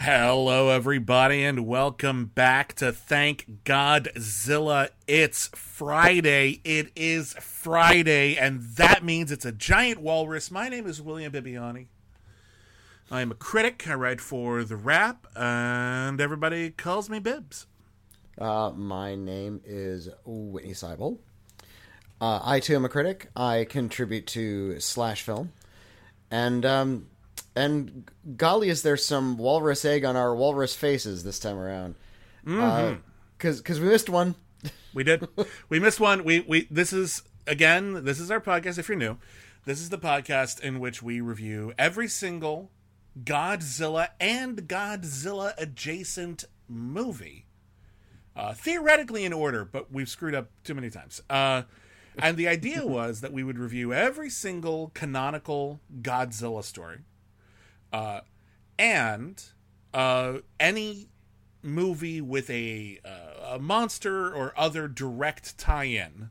Hello, everybody, and welcome back to Thank Godzilla. It's Friday. It is Friday, and that means it's a giant walrus. My name is William Bibbiani. I am a critic. I write for The Wrap, and everybody calls me Bibs. Uh, my name is Witney Seibold. Uh, I too am a critic. I contribute to Slash Film, and um, and golly, is there some walrus egg on our walrus faces this time around? Because because we missed one. We did. we missed one. We we this is again. This is our podcast. If you're new, this is the podcast in which we review every single Godzilla and Godzilla adjacent movie. Uh, theoretically in order, but we've screwed up too many times. Uh, and the idea was that we would review every single canonical Godzilla story, uh, and uh, any movie with a uh, a monster or other direct tie-in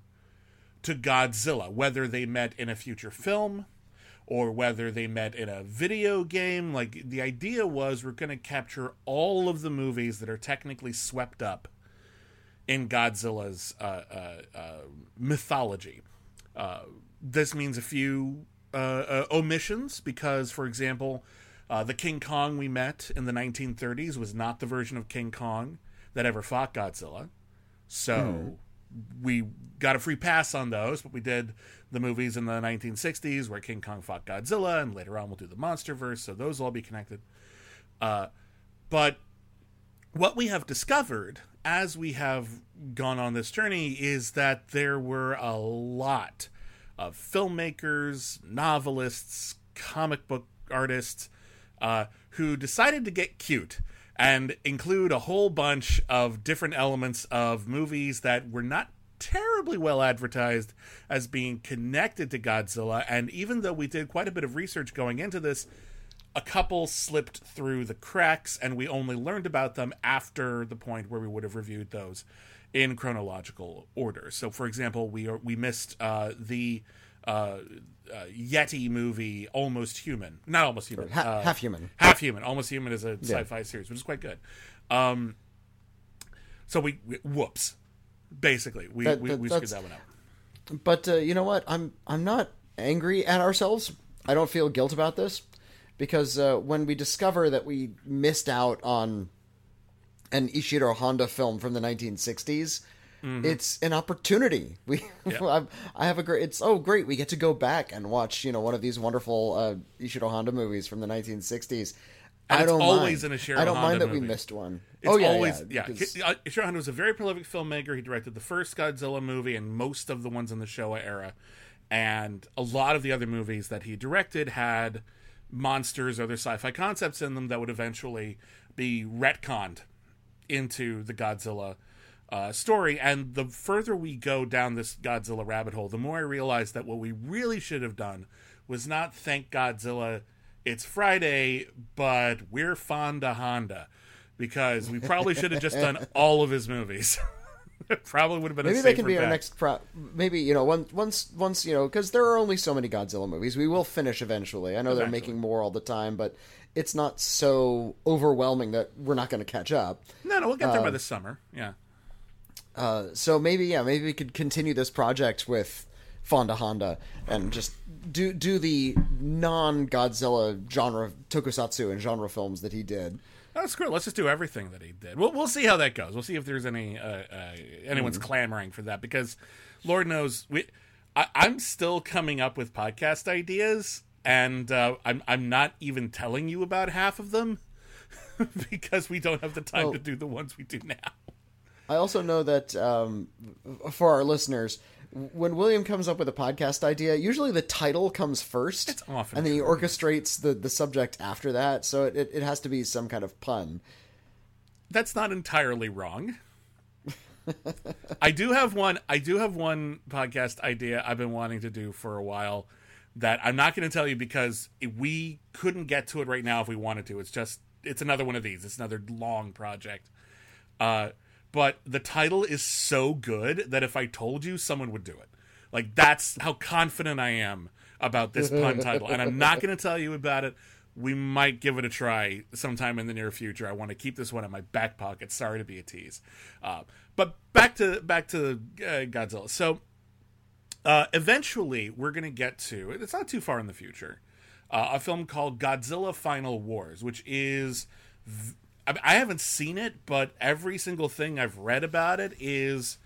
to Godzilla, whether they met in a future film or whether they met in a video game. Like the idea was, we're going to capture all of the movies that are technically swept up in Godzilla's uh, uh, uh, mythology. Uh, this means a few uh, uh, omissions because, for example, uh, the King Kong we met in the 1930s was not the version of King Kong that ever fought Godzilla. So we got a free pass on those, but we did the movies in the 1960s where King Kong fought Godzilla, and later on we'll do the MonsterVerse, so those will all be connected. Uh, but what we have discovered as we have gone on this journey is that there were a lot of filmmakers, novelists, comic book artists uh, who decided to get cute and include a whole bunch of different elements of movies that were not terribly well advertised as being connected to Godzilla. And even though we did quite a bit of research going into this, a couple slipped through the cracks, and we only learned about them after the point where we would have reviewed those in chronological order. So, for example, we are, we missed uh, the uh, uh, Yeti movie, Almost Human, not Almost Human, Ha- uh, half human. Half Human. Almost Human is a sci-fi series, which is quite good. Um, so we, we whoops, basically we That- we, that- we screwed that one up. But uh, you know what? I'm I'm not angry at ourselves. I don't feel guilt about this because uh, when we discover that we missed out on an Ishiro Honda film from the 1960s, it's an opportunity. We I've, I have a great. It's oh great. We get to go back and watch you know one of these wonderful uh, Ishiro Honda movies from the 1960s. And I it's don't always mind. an Ishiro I don't Honda mind that we missed one. It's oh yeah, always yeah. yeah. because- Uh, Ishiro Honda was a very prolific filmmaker. He directed the first Godzilla movie and most of the ones in the Showa era, and a lot of the other movies that he directed had monsters or other sci-fi concepts in them that would eventually be retconned into the Godzilla uh, story. And the further we go down this Godzilla rabbit hole, the more I realize that what we really should have done was not thank Godzilla. It's Friday, but we're Fonda Honda because we probably should have just done all of his movies. probably would have been a Maybe they can be our next. Pro- maybe you know, once once once you know, because there are only so many Godzilla movies. We will finish eventually. I know they're making more all the time, but it's not so overwhelming that we're not going to catch up. No, no, we'll get there Um, by the summer. Yeah. Uh, so maybe yeah, maybe we could continue this project with Fonda Honda and just do do the non Godzilla genre tokusatsu and genre films that he did. That's great. Let's just do everything that he did. We'll we'll see how that goes. We'll see if there's any uh, uh, anyone's clamoring for that because Lord knows we. I, I'm still coming up with podcast ideas, and uh, I'm I'm not even telling you about half of them because we don't have the time Well- to do the ones we do now. I also know that um, for our listeners, when William comes up with a podcast idea, usually the title comes first. It's often and then he true. orchestrates the the subject after that. So it, it, it has to be some kind of pun. That's not entirely wrong. I do have one. I do have one podcast idea I've been wanting to do for a while that I'm not going to tell you because we couldn't get to it right now if we wanted to. It's just it's another one of these. It's another long project. Uh, but the title is so good that if I told you, someone would do it. Like that's how confident I am about this pun title, and I'm not going to tell you about it. We might give it a try sometime in the near future. I want to keep this one in my back pocket. Sorry to be a tease, uh, but back to back to uh, Godzilla. So uh, eventually, we're going to get to it's not too far in the future. Uh, a film called Godzilla Final Wars, which is v- I, haven't seen it, but every single thing I've read about it is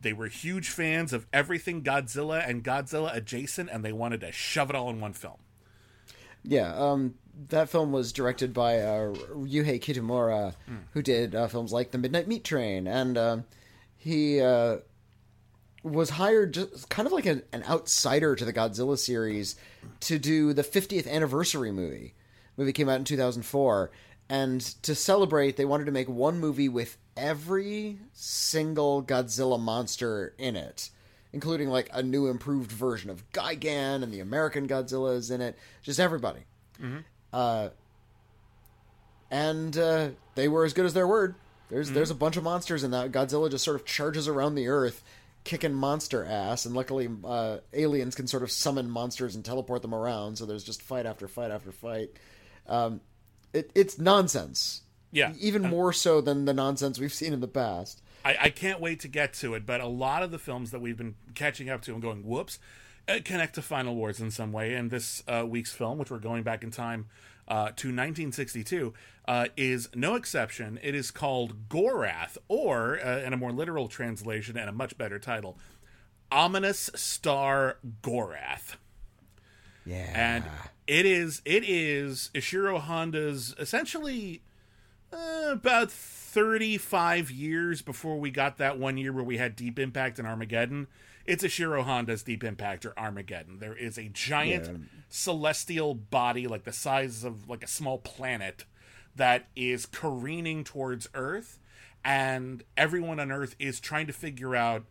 they were huge fans of everything Godzilla and Godzilla adjacent, and they wanted to shove it all in one film. Yeah, um, that film was directed by uh, Ryuhei Kitamura, who did uh, films like The Midnight Meat Train, and uh, he uh, was hired just kind of like an, an outsider to the Godzilla series to do the 50th anniversary movie. movie came out in 2004, and to celebrate, they wanted to make one movie with every single Godzilla monster in it. Including like a new improved version of Gigan and the American Godzilla is in it, just everybody. Uh, and uh, they were as good as their word. There's there's a bunch of monsters in that. Godzilla just sort of charges around the earth, kicking monster ass, and luckily uh, aliens can sort of summon monsters and teleport them around. So there's just fight after fight after fight. Um, it, it's nonsense. Yeah. even more so than the nonsense we've seen in the past. I, I can't wait to get to it, but a lot of the films that we've been catching up to and going, whoops, uh, connect to Final Wars in some way. And this uh, week's film, which we're going back in time uh, to 1962, uh, is no exception. It is called Gorath, or, uh, in a more literal translation and a much better title, Ominous Star Gorath Yeah, and it is it is Ishiro Honda's essentially uh, about 35 years before we got that one year where we had Deep Impact and Armageddon. It's Ishiro Honda's Deep Impact or Armageddon. There is a giant Yeah. celestial body like the size of like a small planet that is careening towards Earth and everyone on Earth is trying to figure out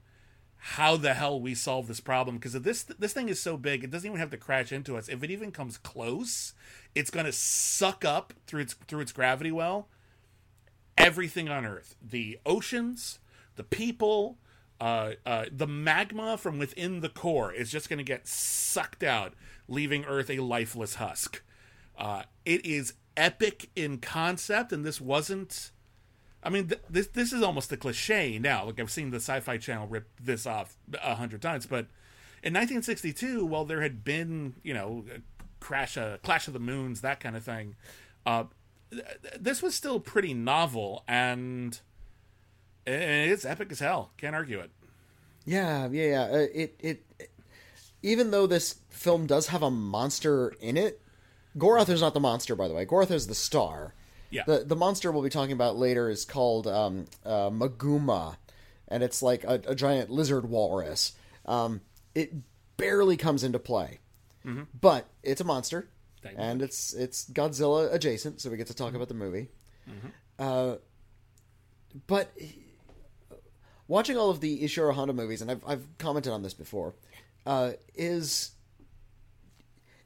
how the hell we solve this problem because this this thing is so big it doesn't even have to crash into us. If it even comes close it's going to suck up through its through its gravity well everything on earth. The oceans the people uh, uh, the magma from within the core is just going to get sucked out leaving earth a lifeless husk. Uh, it is epic in concept and this wasn't I mean, th- this this is almost a cliche now. Like I've seen the Sci-Fi Channel rip this off a hundred times, but in 1962, while there had been you know, crash, a Clash of the Moons, that kind of thing. Uh, th- this was still pretty novel, and it's epic as hell. Can't argue it. Yeah, yeah, yeah. Uh, it, it, it, even though this film does have a monster in it, Gorath is not the monster, by the way. Gorath is the star. Yeah. The the monster we'll be talking about later is called um, uh, Maguma, and it's like a, a giant lizard walrus. Um, it barely comes into play, but it's a monster, Thank and it's it's Godzilla adjacent, so we get to talk about the movie. Uh, but watching all of the Ishiro Honda movies, and I've I've commented on this before, uh, is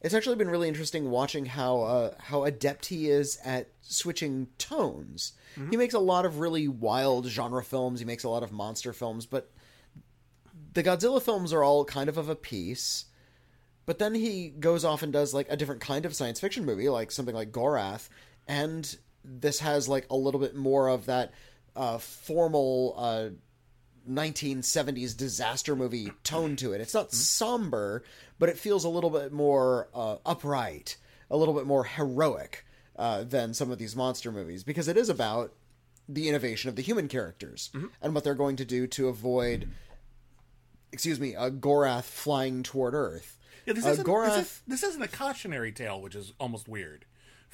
it's actually been really interesting watching how uh, how adept he is at switching tones. He makes a lot of really wild genre films. He makes a lot of monster films, but the Godzilla films are all kind of of a piece. But then he goes off and does like a different kind of science fiction movie, like something like Gorath, and this has like a little bit more of that uh, formal uh, 1970s disaster movie tone to it. It's not somber, but it feels a little bit more uh, upright, a little bit more heroic uh, than some of these monster movies because it is about the innovation of the human characters and what they're going to do to avoid, excuse me, a Gorath flying toward Earth. Yeah, this Uh, isn't Gorath- this, is, this isn't a cautionary tale, which is almost weird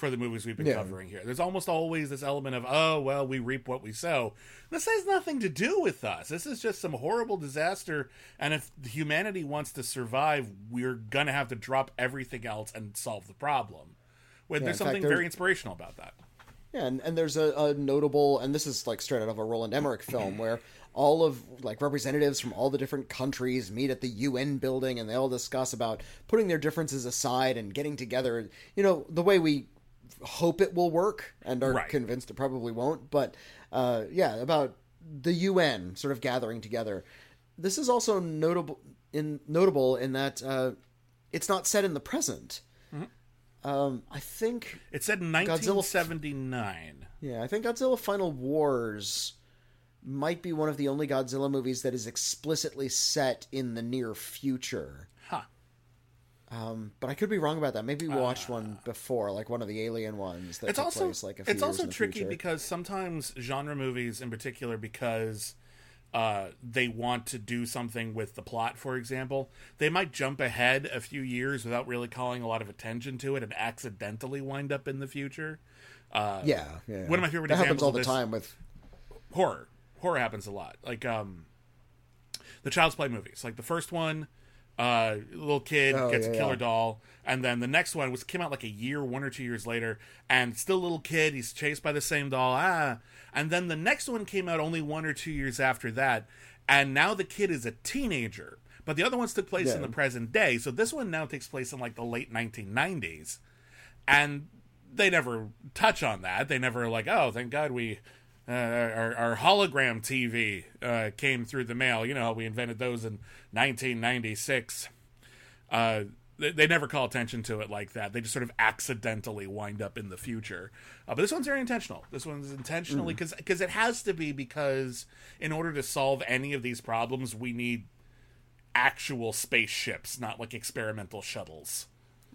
for the movies we've been Yeah. covering here. There's almost always this element of, oh, well, we reap what we sow. This has nothing to do with us. This is just some horrible disaster. And if humanity wants to survive, we're going to have to drop everything else and solve the problem. Well, in there's fact, something there's- very inspirational about that. Yeah, and, and there's a, a notable, and this is like straight out of a Roland Emmerich film where all of like representatives from all the different countries meet at the UN building and they all discuss about putting their differences aside and getting together. You know, the way we hope it will work and are Right. convinced it probably won't. But uh, yeah, about the UN sort of gathering together. This is also notable in notable in that uh, it's not set in the present. Um, I think It said in Godzilla- 1979. yeah, I think Godzilla Final Wars might be one of the only Godzilla movies that is explicitly set in the near future. Um, but I could be wrong about that. Maybe we watched one before, like one of the alien ones that it's also place like a few it's also tricky future. because sometimes genre movies in particular because uh, they want to do something with the plot for example they might jump ahead a few years without really calling a lot of attention to it and accidentally wind up in the future. Uh, yeah, yeah, one of my favorite that happens all the time with horror. Horror happens a lot. Like um the child's play movies. Like the first one uh little kid Oh, gets yeah, a killer yeah. doll and then the next one was came out like a year one or two years later and still a little kid he's chased by the same doll ah and then the next one came out only one or two years after that and now the kid is a teenager but the other ones took place in the present day so this one now takes place in like the late 1990s and they never touch on that. They never like, oh, thank God we uh, our, our hologram TV uh, came through the mail. You know, how we invented those in 1996. Uh, they, they never call attention to it like that. They just sort of accidentally wind up in the future. Uh, but this one's very intentional. This one's intentionally because because it has to be because in order to solve any of these problems, we need actual spaceships, not like experimental shuttles.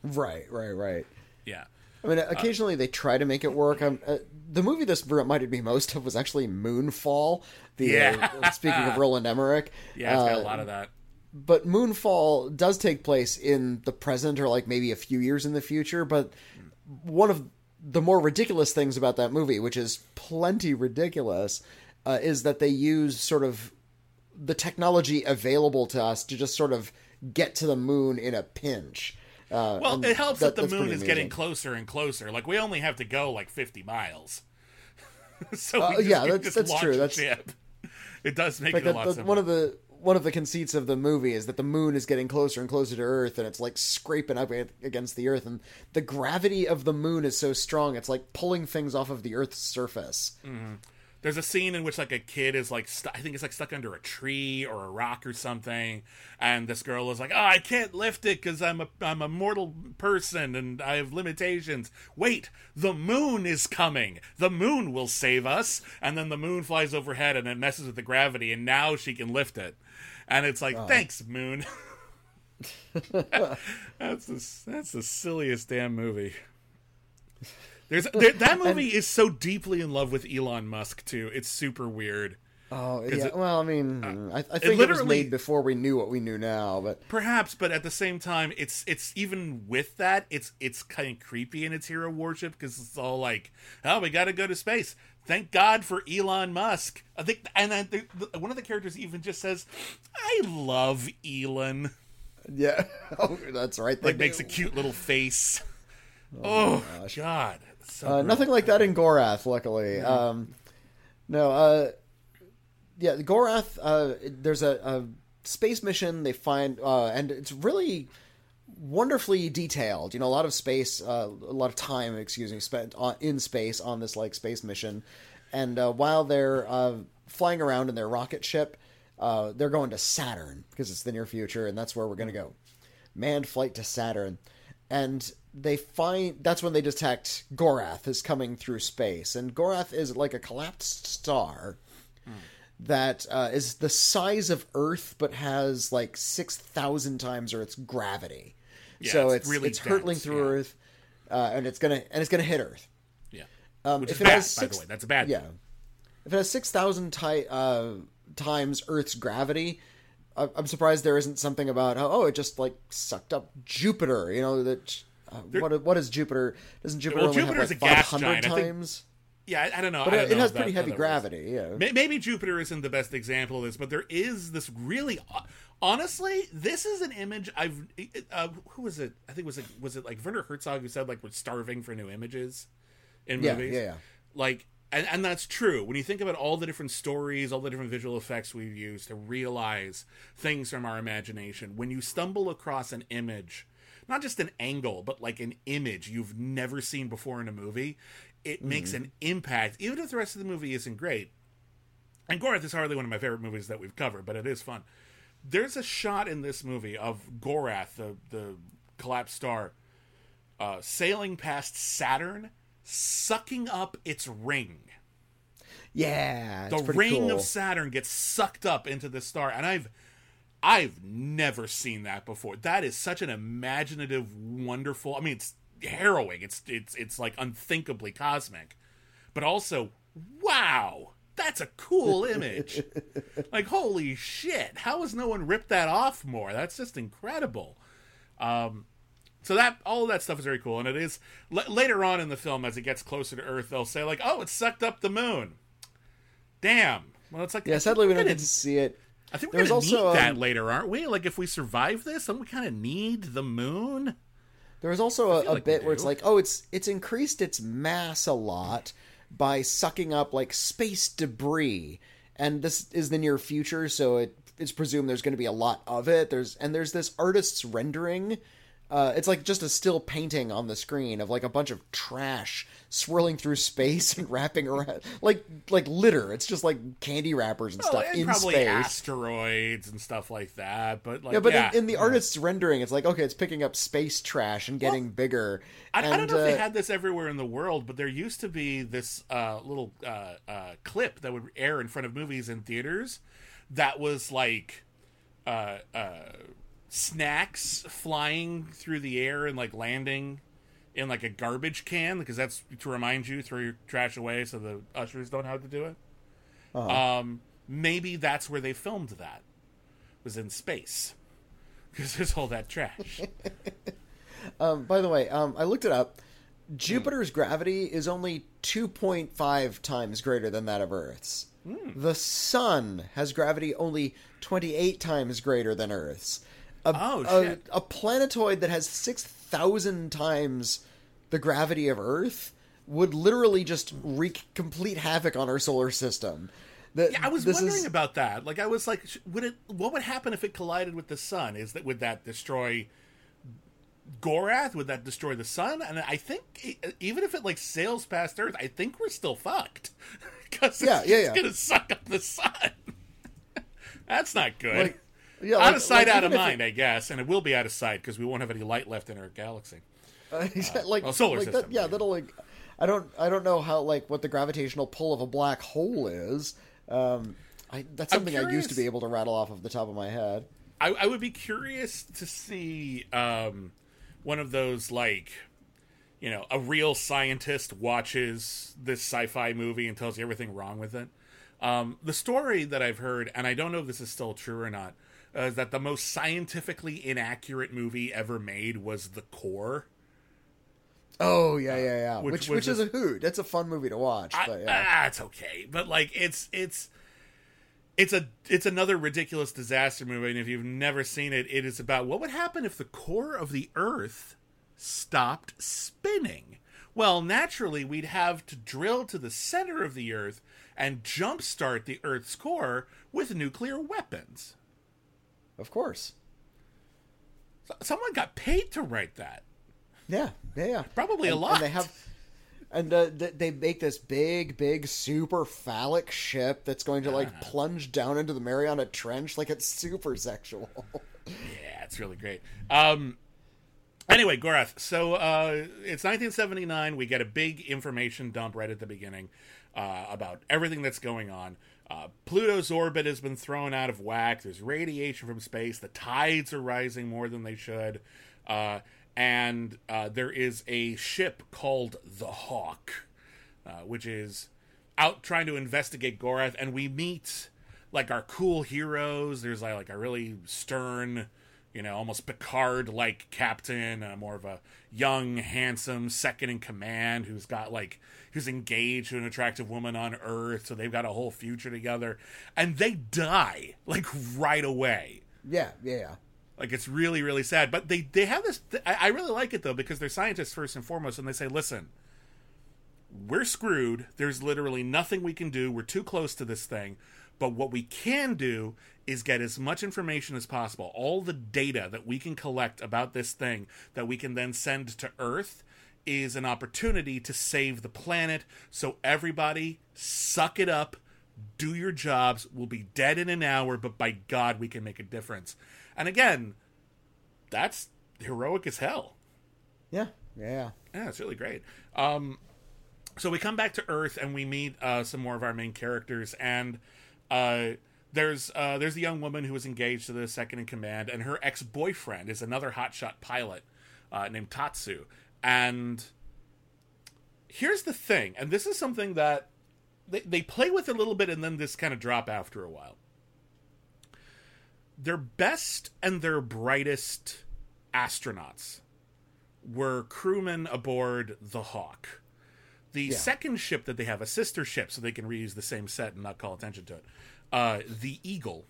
right, right, right. Yeah. I mean, occasionally they try to make it work. Uh, the movie this reminded me most of was actually Moonfall. The Yeah. uh, speaking of Roland Emmerich, Yeah, it's got Uh, a lot of that. but Moonfall does take place in the present or like maybe a few years in the future. But one of the more ridiculous things about that movie, which is plenty ridiculous, uh, is that they use sort of the technology available to us to just sort of get to the moon in a pinch. Uh, Well, it helps that, the moon is getting closer and closer. Like we only have to go like fifty miles. so Uh, yeah, that's- that's true. That's- ship. It does make Like it a that, lot that- one of the one of the conceits of the movie is that the moon is getting closer and closer to Earth, and it's like scraping up against the Earth, and the gravity of the moon is so strong, it's like pulling things off of the Earth's surface. There's a scene in which like a kid is like stu- I think it's like stuck under a tree or a rock or something, and this girl is like, "Oh, I can't lift it because I'm a I'm a mortal person and I have limitations." Wait, the moon is coming. The moon will save us, and then the moon flies overhead and it messes with the gravity, and now she can lift it. And it's like, oh. thanks, moon. that's the that's the silliest damn movie. There's there, that movie is so deeply in love with Elon Musk too. It's super weird. Oh yeah, it- uh, well, I mean, I, I think it, was made before we knew what we knew now, but Perhaps, but at the same time, it's it's even with that, it's it's kind of creepy in its hero worship because it's all like, oh, we got to go to space. Thank God for Elon Musk. I think, and I, the, the, one of the characters even just says, "I love Elon." yeah, oh, that's right. Like makes a cute little face. Oh, God, so Uh, nothing like that in Gorath, luckily. Um, no, uh, yeah, Gorath. Uh, there's a, a space mission they find, uh, and it's really wonderfully detailed. You know, a lot of space, uh, a lot of time, excuse me, spent on, in space on this like space mission. And uh, while they're uh, flying around in their rocket ship, uh, they're going to Saturn because it's the near future, and that's where we're going to go. Manned flight to Saturn, and they find that's when they detect Gorath is coming through space, and Gorath is like a collapsed star that uh, is the size of Earth, but has like six thousand times Earth's gravity. Yeah, so it's it's really it's hurtling through yeah. Earth, uh, and it's gonna and it's gonna hit Earth. yeah, Um, which if is it bad, has by the way. That's a bad. Yeah, thing. if it has six thousand ti- uh, times Earth's gravity, I'm surprised there isn't something about how oh it just like sucked up Jupiter. You know that What what is Jupiter? Doesn't Jupiter Well, only Jupiter's have like 500 giant. Think- times? Yeah, I, don't know. But don't it know has pretty heavy gravity. Yeah. Maybe Jupiter isn't the best example of this, but there is this really. Honestly, this is an image I've. Uh, who was it? I think was it was it like Werner Herzog who said like we're starving for new images in Yeah, movies. yeah, yeah. Like, and, and that's true. When you think about all the different stories, all the different visual effects we've used to realize things from our imagination, when you stumble across an image, not just an angle, but like an image you've never seen before in a movie, it makes an impact, even if the rest of the movie isn't great. And Gorath is hardly one of my favorite movies that we've covered, but it is fun. There's a shot in this movie of Gorath, the the collapsed star, uh, sailing past Saturn, sucking up its ring. Yeah, it's The ring cool. of Saturn gets sucked up into the star, and I've I've never seen that before. That is such an imaginative, wonderful. I mean, it's harrowing. It's it's it's like unthinkably cosmic, but also wow. That's a cool image. like holy shit! How has no one ripped that off more? That's just incredible. Um, so that all of that stuff is very cool, and it is l- later on in the film as it gets closer to Earth, they'll say like, "Oh, it sucked up the moon." Damn. Well, it's like Yeah, sadly we don't get to see it. I think we're gonna need that um, later, aren't we? Like if we survive this, don't we kind of need the moon? There was also a, a like bit where it's like, oh, it's it's increased its mass a lot by sucking up like space debris, and this is the near future, so it it's presumed there's going to be a lot of it. There's and there's this artist's rendering. Uh, it's like just a still painting on the screen of like a bunch of trash swirling through space and wrapping around like like litter. It's just like candy wrappers and Well, stuff and in probably space. asteroids and stuff like that. But like, Yeah, but yeah. In, in the artist's rendering, it's like okay, it's picking up space trash and getting bigger. I, I don't and, know if they uh, had this everywhere in the world, but there used to be this uh, little uh, uh, clip that would air in front of movies in theaters that was like uh, uh, snacks flying through the air and like landing in like a garbage can because that's to remind you throw your trash away so the ushers don't have to do it. Uh-huh. Um, maybe that's where they filmed that was in space because there's all that trash. Um, by the way, um, I looked it up. Jupiter's gravity is only 2.5 times greater than that of Earth's. Hmm. The Sun has gravity only 28 times greater than Earth's. A, Oh, a- shit. A, planetoid that has 6,000 times the gravity of Earth would literally just wreak complete havoc on our solar system. The- Yeah, I was wondering is- about that. Like, I was like, would it? What would happen if it collided with the sun? Is that would that destroy Gorath? Would that destroy the sun? And I think even if it like sails past Earth, I think we're still fucked because Yeah, it's yeah. gonna suck up the sun. That's not good. Like, yeah, out like- of sight, like, out of if it- mind, I guess, and it will be out of sight because we won't have any light left in our galaxy. Uh, like, well, solar like that- system. yeah, that'll like. I don't. I don't know how like what the gravitational pull of a black hole is. Um, I, that's something I used to be able to rattle off of the top of my head. I, I would be curious to see um, one of those like you know a real scientist watches this sci-fi movie and tells you everything wrong with it um, the story that i've heard and i don't know if this is still true or not uh, is that the most scientifically inaccurate movie ever made was the core Oh yeah, yeah, yeah. which Which which, is a hoot. It's a fun movie to watch. I, but yeah. ah, it's okay but like it's it's it's a it's another ridiculous disaster movie and if you've never seen it it is about what would happen if the core of the earth stopped spinning well naturally we'd have to drill to the center of the earth and jumpstart the earth's core with nuclear weapons of course. Someone got paid to write that Yeah, yeah, yeah. Probably a lot. And they have, and uh, they make this big, big, super phallic ship that's going to like plunge down into the Mariana Trench like it's super sexual. Yeah, it's really great. Um, anyway, Gorath. So uh, it's 1979. We get a big information dump right at the beginning uh, about everything that's going on. Uh, Pluto's orbit has been thrown out of whack. There's radiation from space. The tides are rising more than they should. Uh, and uh, there is a ship called the Hawk, uh, which is out trying to investigate Gorath. And we meet like our cool heroes. There's like, like a really stern, you know, almost Picard like captain, and more of a young, handsome second in command who's got like who's engaged to an attractive woman on Earth, so they've got a whole future together, and they die like right away. Yeah, yeah, yeah. Like it's really, really sad. But they they have this. I, I really like it though because they're scientists first and foremost, and they say, listen. We're screwed. There's literally nothing we can do. We're too close to this thing. But what we can do is get as much information as possible, all the data that we can collect about this thing that we can then send to Earth is an opportunity to save the planet. So everybody, suck it up, do your jobs. We'll be dead in an hour, but by God, we can make a difference. And again, that's heroic as hell. Yeah, yeah. Yeah, it's really great. Um, so we come back to Earth and we meet uh, some more of our main characters, and uh, there's uh, there's a young woman who is engaged to the second in command, and her ex boyfriend is another hotshot pilot uh, named Tatsu. And here's the thing, and this is something that they, they play with a little bit, and then this kind of drop after a while. Their best and their brightest astronauts were crewmen aboard the Hawk. The Yeah. second ship that they have, a sister ship, so they can reuse the same set and not call attention to it, uh, the Eagle,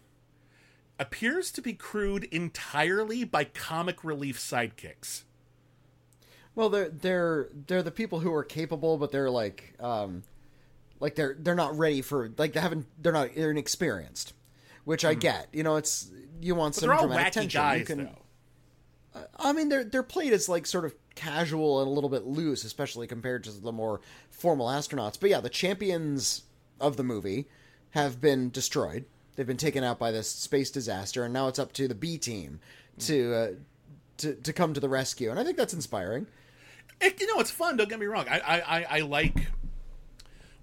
appears to be crewed entirely by comic relief sidekicks. Well, they're they're they're the people who are capable, but they're like um, like they're they're not ready for like they haven't they're not they're inexperienced, which I get. You know, it's you want Hmm. But some they're all dramatic wacky tension. guys, you can, though. I mean, they're they're played as like sort of casual and a little bit loose, especially compared to the more formal astronauts. But yeah, the champions of the movie have been destroyed. They've been taken out by this space disaster, and now it's up to the B team to uh, to to come to the rescue. And I think that's inspiring. It, you know, it's fun. Don't get me wrong. I, I, I, like.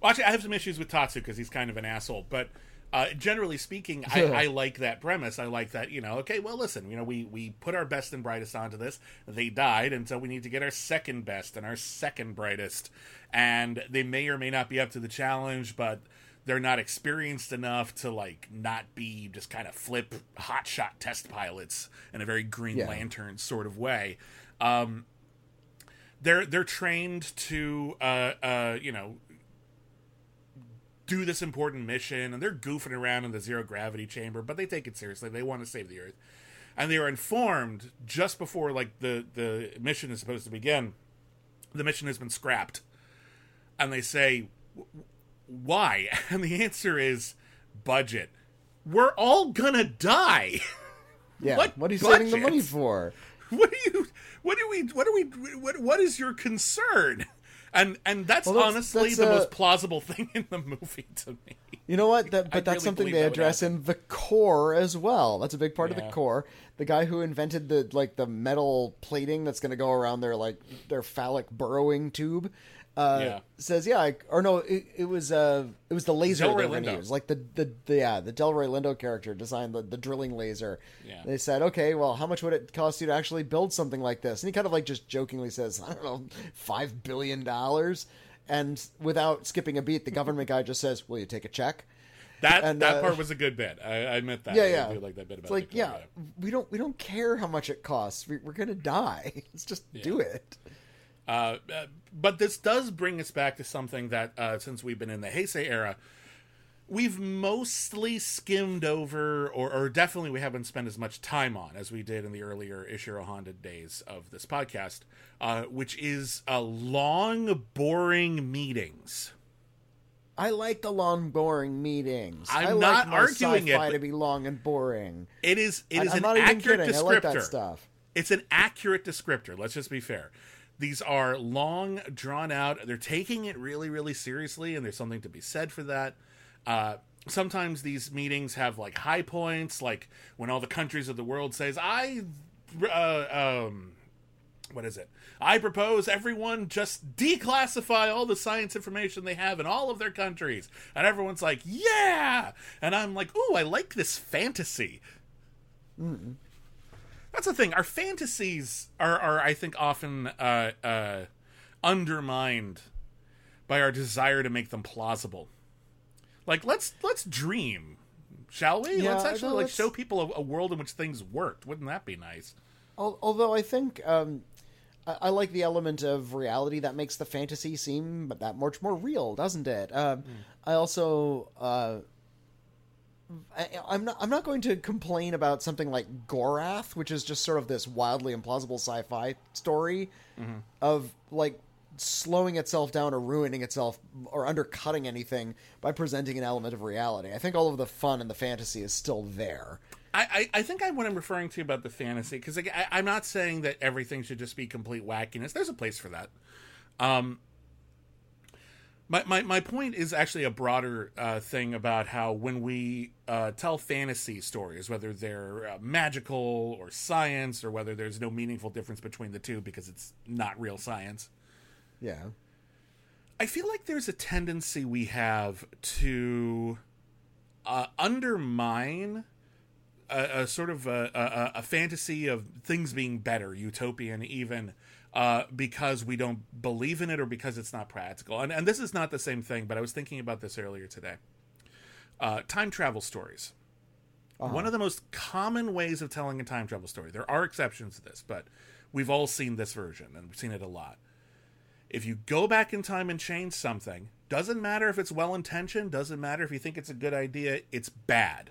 Well, actually, I have some issues with Tatsu because he's kind of an asshole. But uh, generally speaking, I, I like that premise. I like that. You know, okay, well, listen. You know, we we put our best and brightest onto this. They died, and so we need to get our second best and our second brightest. And they may or may not be up to the challenge, but they're not experienced enough to like not be just kind of flip hotshot test pilots in a very Green Yeah. Lantern sort of way. Um, they're they're trained to uh uh you know do this important mission and they're goofing around in the zero gravity chamber but they take it seriously they want to save the earth and they are informed just before like the the mission is supposed to begin the mission has been scrapped and they say "W- why? And the answer is budget. We're all gonna die. Yeah, What what, are you saving the money for? what are you what do we what do we what what is your concern? And and that's, Well, that's- honestly that's, the uh, most plausible thing in the movie to me. You know what? That, I but that's really something they address in the core as well. That's a big part of the core. The guy who invented the like the metal plating that's going to go around their like their phallic burrowing tube uh, Yeah. says, "Yeah, I, or no, it, it was uh, it was the laser Delroy they were to Lindo. use. Like the, the the yeah, the Delroy Lindo character designed the, the drilling laser. Yeah. They said, okay, well, how much would it cost you to actually build something like this? And he kind of like just jokingly says, I don't know, five billion dollars. And without skipping a beat, the government guy just says, "Will you take a check?" that And, that uh, part was a good bit i, I admit that Yeah, I yeah. like that bit about It's like, yeah, we don't we don't care how much it costs. We, we're gonna die. Let's just do it. Uh, uh, but this does bring us back to something that, uh, since we've been in the Heisei era, we've mostly skimmed over, or, or definitely we haven't spent as much time on as we did in the earlier Ishiro Honda days of this podcast, uh, which is uh, long, boring meetings. I like the long, boring meetings. I'm I like not my arguing it, to be long and boring. It is it I- is I'm an not even accurate. I descriptor. like that stuff. It's an accurate descriptor. Let's just be fair. These are long, drawn out. They're taking it really, really seriously, and there's something to be said for that. Uh, sometimes these meetings have like high points, like when all the countries of the world says, "I," uh, um, what is it? I propose everyone just declassify all the science information they have in all of their countries, and everyone's like, "Yeah!" And I'm like, "Ooh, I like this fantasy." That's the thing. Our fantasies are, are I think, often uh, uh, undermined by our desire to make them plausible. Like let's let's dream, shall we? Yeah, let's actually like let's- show people a, a world in which things worked. Wouldn't that be nice? Although I think um, I, I like the element of reality that makes the fantasy seem that much more real, doesn't it? Um, I also uh, I, I'm not I'm not going to complain about something like Gorath, which is just sort of this wildly implausible sci-fi story of like slowing itself down or ruining itself or undercutting anything by presenting an element of reality. I think all of the fun and the fantasy is still there. I, I, I think I what I'm referring to about the fantasy because like, I, I'm not saying that everything should just be complete wackiness. There's a place for that. Um, my, my, my point is actually a broader uh, thing about how when we uh, tell fantasy stories, whether they're uh, magical or science, or whether there's no meaningful difference between the two because it's not real science, Yeah. I feel like there's a tendency we have to uh, undermine a, a sort of a, a, a fantasy of things being better, utopian even, uh, because we don't believe in it or because it's not practical. And, and this is not the same thing, but I was thinking about this earlier today. Uh, time travel stories. One of the most common ways of telling a time travel story. There are exceptions to this, but we've all seen this version and we've seen it a lot. If you go back in time and change something, doesn't matter if it's well intentioned, doesn't matter if you think it's a good idea, it's bad.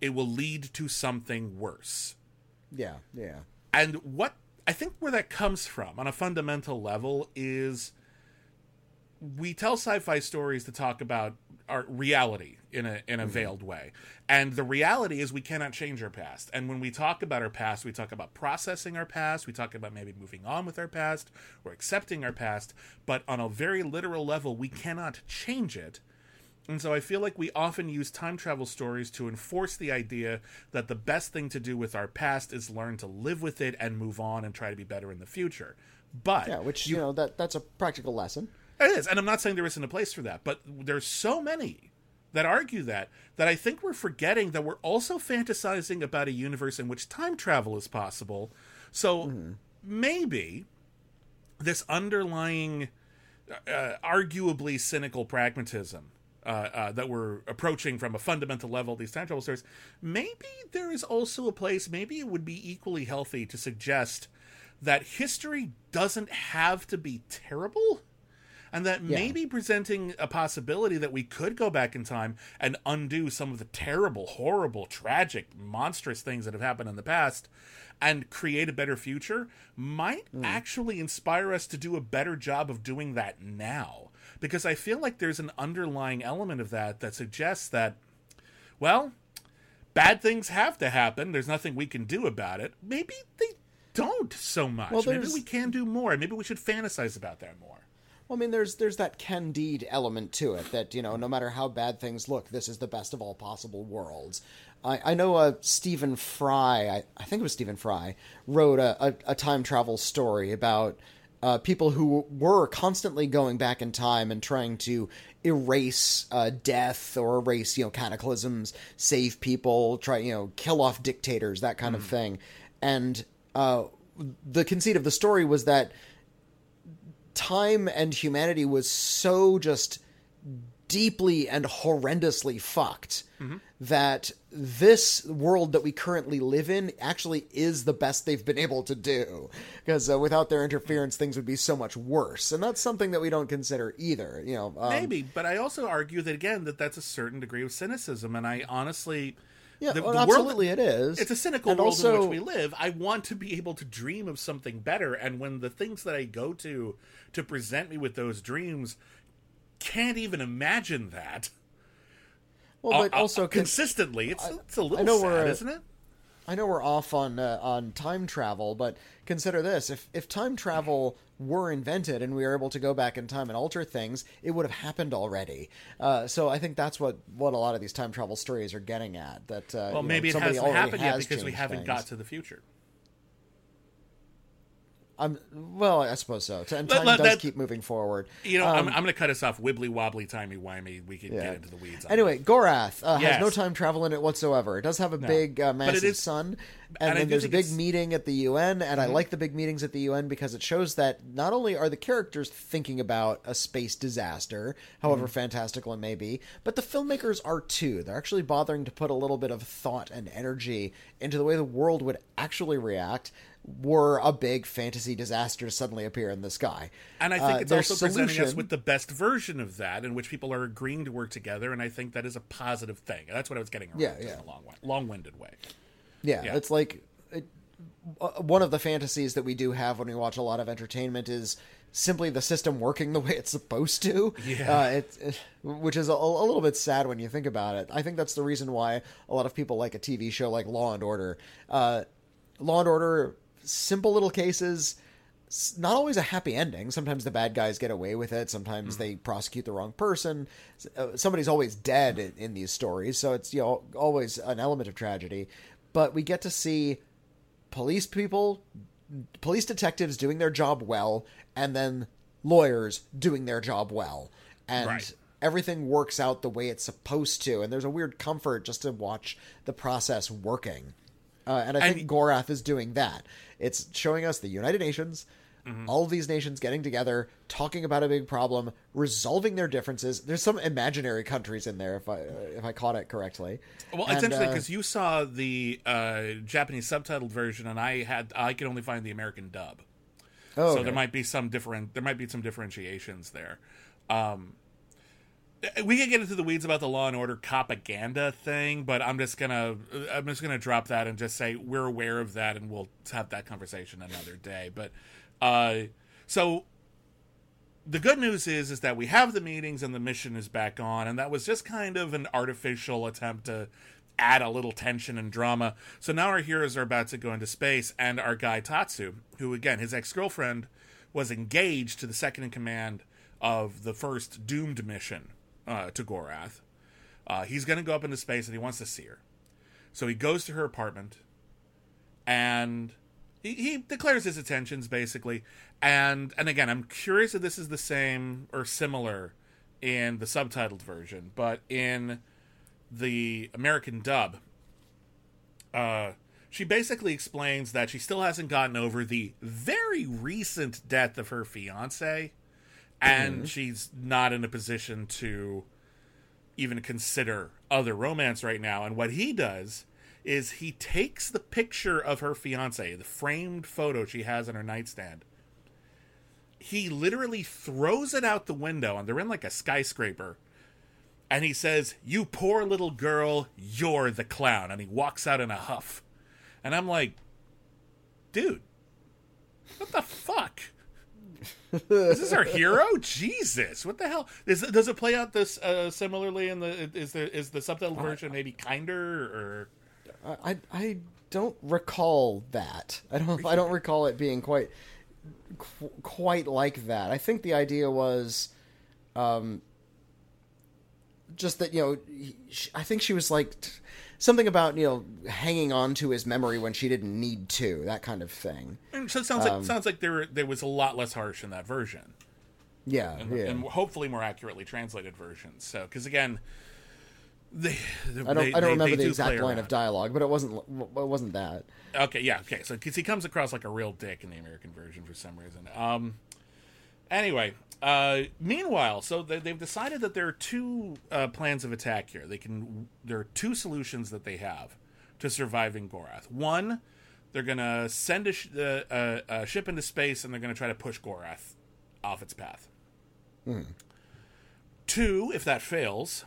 It will lead to something worse. Yeah. Yeah. And what I think where that comes from on a fundamental level is we tell sci-fi stories to talk about our reality in a in a mm-hmm. veiled way. And the reality is we cannot change our past. And when we talk about our past, we talk about processing our past, we talk about maybe moving on with our past or accepting our past, but on a very literal level, we cannot change it. And so I feel like we often use time travel stories to enforce the idea that the best thing to do with our past is learn to live with it and move on and try to be better in the future. But Yeah, which you know that that's a practical lesson. it is, and I'm not saying there isn't a place for that, but there's so many that argue that that I think we're forgetting that we're also fantasizing about a universe in which time travel is possible. So maybe this underlying, uh, arguably cynical pragmatism uh, uh, that we're approaching from a fundamental level, these time travel stories, maybe there is also a place. Maybe it would be equally healthy to suggest that history doesn't have to be terrible and that maybe presenting a possibility that we could go back in time and undo some of the terrible, horrible, tragic, monstrous things that have happened in the past and create a better future might hmm. actually inspire us to do a better job of doing that now. Because I feel like there's an underlying element of that that suggests that, well, bad things have to happen. There's nothing we can do about it. Maybe they don't so much. Well, maybe we can do more. Maybe we should fantasize about that more. Well, I mean, there's there's that candide element to it that you know, no matter how bad things look, this is the best of all possible worlds. I, I know uh, Stephen Fry, I, I think it was Stephen Fry, wrote a, a, a time travel story about uh, people who were constantly going back in time and trying to erase uh, death or erase you know cataclysms, save people, try you know kill off dictators, that kind of thing. And uh, the conceit of the story was that time and humanity was so just deeply and horrendously fucked that this world that we currently live in actually is the best they've been able to do. Because uh, without their interference things would be so much worse. And that's something that we don't consider either you know um, Maybe, but I also argue that again that that's a certain degree of cynicism, and I honestly, yeah the- well, the world- absolutely it is it's a cynical And world also, in which we live. I want to be able to dream of something better, and when the things that I go to to present me with those dreams can't even imagine that, well but uh, uh, also con- consistently, it's it's a little I sad, we're, uh, isn't it? I know we're off on uh, on time travel, but consider this: if if time travel were invented and we were able to go back in time and alter things, it would have happened already. Uh, so I think that's what what a lot of these time travel stories are getting at. That uh, Well, you know, maybe it hasn't happened yet because we haven't things. got to the future. I'm well, I suppose so. And time let does that- keep moving forward. You know, I'm, I'm going to cut us off wibbly wobbly, timey wimey. We can Yeah. get into the weeds. on Anyway, Gorath uh, Yes. has no time travel in it whatsoever. It does have a big, uh, massive is- sun, and and then there's a big it's- Mm-hmm. meeting at the UN. And I like the big meetings at the UN because it shows that not only are the characters thinking about a space disaster, however Mm-hmm. fantastical it may be, but the filmmakers are too. They're actually bothering to put a little bit of thought and energy into the way the world would actually react were a big fantasy disaster to suddenly appear in the sky. And I think Uh, it's their also presenting us with the best version of that, in which people are agreeing to work together, and I think that is a positive thing. That's what I was getting around Yeah, yeah. in a long, long-winded way. Yeah, Yeah. it's like it, uh, one of the fantasies that we do have when we watch a lot of entertainment is simply the system working the way it's supposed to. Yeah. uh, it's it, which is a, a little bit sad when you think about it. I think that's the reason why a lot of people like a TV show like Law and Order. Uh, Law and Order, simple little cases. Not always a happy ending. Sometimes the bad guys get away with it. Sometimes they prosecute the wrong person. Uh, Somebody's always dead in, in these stories, so it's you know always an element of tragedy. But we get to see police people, police detectives doing their job well, and then lawyers doing their job well, and Right. everything works out the way it's supposed to. And there's a weird comfort just to watch the process working. Uh, and I think Gorath is doing that. It's showing us the United Nations, Mm-hmm. all these nations getting together, talking about a big problem, resolving their differences. There's some imaginary countries in there, if I if I caught it correctly. Well, it's interesting uh, because you saw the uh, Japanese subtitled version, and I had I could only find the American dub. oh, so okay. there might be some different there might be some differentiations there. Um, we could get into the weeds about the Law and Order propaganda thing, but I'm just gonna I'm just gonna drop that and just say we're aware of that, and we'll have that conversation another day. But uh, so the good news is is that we have the meetings and the mission is back on, and that was just kind of an artificial attempt to add a little tension and drama. So now our heroes are about to go into space, and our guy Tatsu, who again his ex girlfriend was engaged to the second in command of the first doomed mission uh, to Gorath. Uh, he's going to go up into space and he wants to see her. So he goes to her apartment and he, he declares his intentions basically. And and again, I'm curious if this is the same or similar in the subtitled version, but in the American dub, uh, she basically explains that she still hasn't gotten over the very recent death of her fiance, and mm-hmm. she's not in a position to even consider other romance right now. And what he does is he takes the picture of her fiance, the framed photo she has on her nightstand. He literally throws it out the window, and they're in like a skyscraper. And he says, You poor little girl, you're the clown. And he walks out in a huff. And I'm like, Dude, what the fuck? Is this our hero? Jesus, what the hell? Is, does it play out this uh, similarly in the is the is the subtitle version maybe kinder or I I don't recall that. I don't I don't recall it being quite qu- quite like that. I think the idea was um just that you know I think she was like t- something about you know hanging on to his memory when she didn't need to, that kind of thing. And so it sounds like sounds like there there was a lot less harsh in that version, Yeah, and, yeah. and hopefully more accurately translated versions. So because again, they, I don't I don't remember the exact line of dialogue, but it wasn't it wasn't that. Okay, yeah, okay. So because he comes across like a real dick in the American version for some reason. Um. Anyway, uh, meanwhile, so they, they've decided that there are two uh, plans of attack here. They can there are two solutions that they have to surviving Gorath. One, they're gonna send a, sh- uh, a, a ship into space and they're gonna try to push Gorath off its path. Two, if that fails,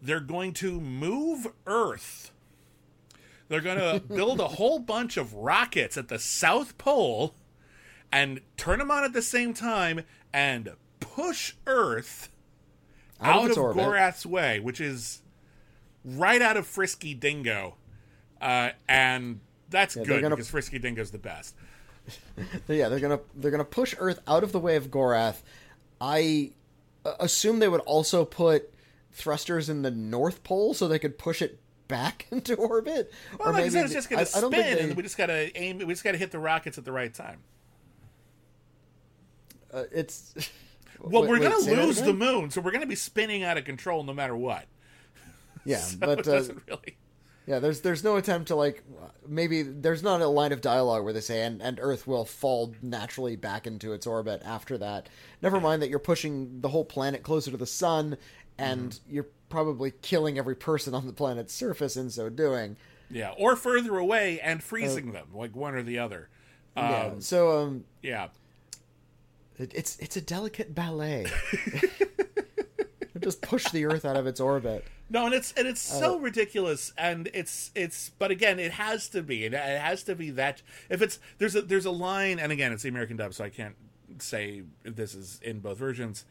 they're going to move Earth. They're going to build a whole bunch of rockets at the South Pole and turn them on at the same time and push Earth Out of out, its of. Gorath's way, which is right out of Frisky Dingo. Uh, and that's they're good gonna- because Frisky Dingo's the best. yeah, they're gonna they're gonna push Earth out of the way of Gorath. I uh, assume they would also put thrusters in the North Pole so they could push it back into orbit, Well, or like I maybe said, it's just going I- to I don't think spin, they- and we just got to aim. We just got to hit the rockets at the right time. Uh, it's. Well, Wait- we're going to lose the moon, so we're going to be spinning out of control no matter what. Yeah, So but it uh, doesn't really. Yeah, there's there's no attempt to like maybe there's not a line of dialogue where they say and, and Earth will fall naturally back into its orbit after that. Never mind that you're pushing the whole planet closer to the sun and Mm-hmm. you're probably killing every person on the planet's surface in so doing. Yeah, or further away and freezing them, like one or the other. Um, yeah. So um yeah. It, it's it's a delicate ballet. Just push the Earth out of its orbit. No, and it's and it's Uh, so ridiculous, and it's it's. But again, it has to be. It, it has to be that if it's there's a there's a line, and again, it's the American dub, so I can't say if this is in both versions.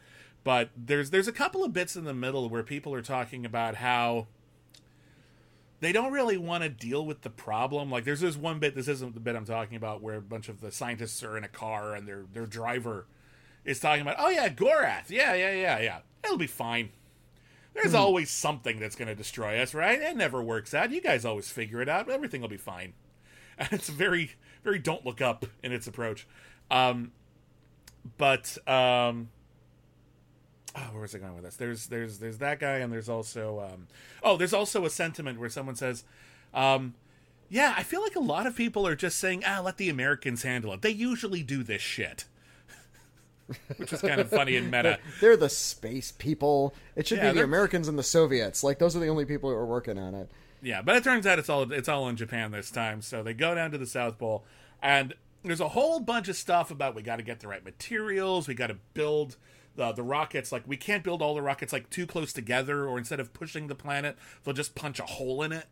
But there's there's a couple of bits in the middle where people are talking about how they don't really want to deal with the problem. Like there's this one bit. This isn't the bit I'm talking about, where a bunch of the scientists are in a car and their their driver is talking about, oh yeah, Gorath, yeah, yeah, yeah, yeah, it'll be fine. There's always something that's going to destroy us, right? It never works out. You guys always figure it out. Everything will be fine. And it's very, very don't look up in its approach. Um, but um, oh, where was I going with this? There's, there's, there's that guy, and there's also, um, oh, there's also a sentiment where someone says, um, yeah, I feel like a lot of people are just saying, ah, let the Americans handle it. They usually do this shit. Which is kind of funny and meta. They're the space people. It should Yeah, be the Americans and the Soviets. Like those are the only people who are working on it. Yeah, but it turns out it's all it's all in Japan this time. So they go down to the South Pole, and there's a whole bunch of stuff about we got to get the right materials, we got to build the the rockets. Like we can't build all the rockets like too close together, or instead of pushing the planet, they'll just punch a hole in it.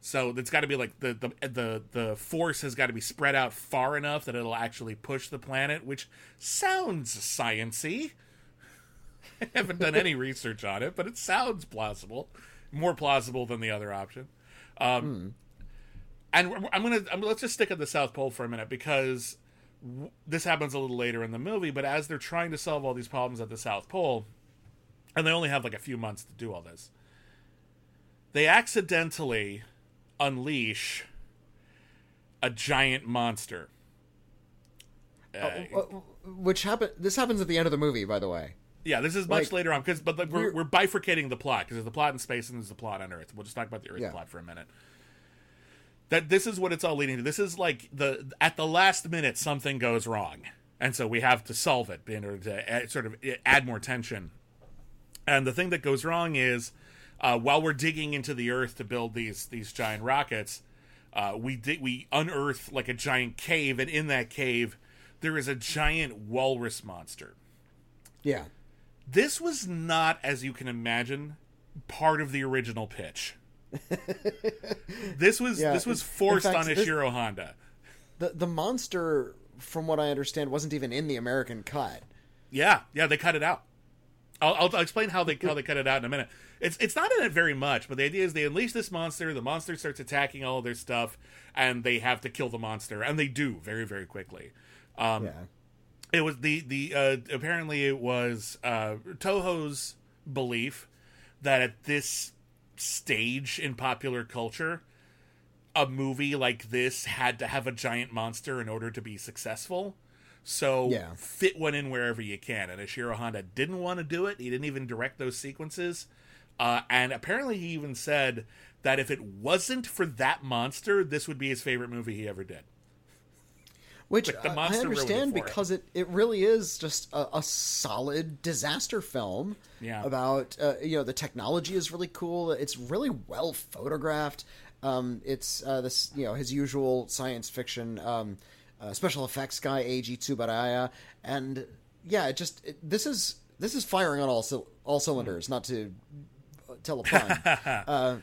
So it's got to be like the the the the force has got to be spread out far enough that it'll actually push the planet, which sounds sciency. I haven't done any research on it, but it sounds plausible, more plausible than the other option. Um, And I'm gonna I'm, let's just stick at the South Pole for a minute because w- this happens a little later in the movie. But as they're trying to solve all these problems at the South Pole, and they only have like a few months to do all this, they accidentally unleash a giant monster. Uh, Uh, Which happen? This happens at the end of the movie, by the way. Yeah, this is much Like, later on because, but like, we're, we're- we're bifurcating the plot because there's the plot in space and there's the plot on Earth. We'll just talk about the Earth Yeah. plot for a minute. That this is what it's all leading to. This is like the at the last minute something goes wrong, and so we have to solve it in order to add, sort of add more tension. And the thing that goes wrong is uh, while we're digging into the Earth to build these these giant rockets, uh, we dig we unearth like a giant cave, and in that cave there is a giant walrus monster. Yeah. this was not as you can imagine part of the original pitch. This was Yeah, this was forced fact, on this- Ishiro Honda. The the monster, from what I understand, wasn't even in the American cut. yeah yeah they cut it out. I'll, I'll, I'll explain how they how they cut it out in a minute it's it's not in it very much but the idea is they unleash this monster the monster starts attacking all of their stuff and they have to kill the monster and they do very very quickly um, yeah. it was the the uh, apparently it was uh, Toho's belief that at this stage in popular culture, a movie like this had to have a giant monster in order to be successful. So Yeah. fit one in wherever you can. And Ishiro Honda didn't want to do it. He didn't even direct those sequences. Uh, and apparently, he even said that if it wasn't for that monster, this would be his favorite movie he ever did. Which Like, the I- I monster it understand him. because it, it really is just a, a solid disaster film. Yeah. About uh, you know the technology is really cool. It's really well photographed. Um, it's uh, this you know his usual science fiction um, uh, special effects guy Eiji Tsuburaya, and yeah, it just it, this is this is firing on all all cylinders. Not to tell uh,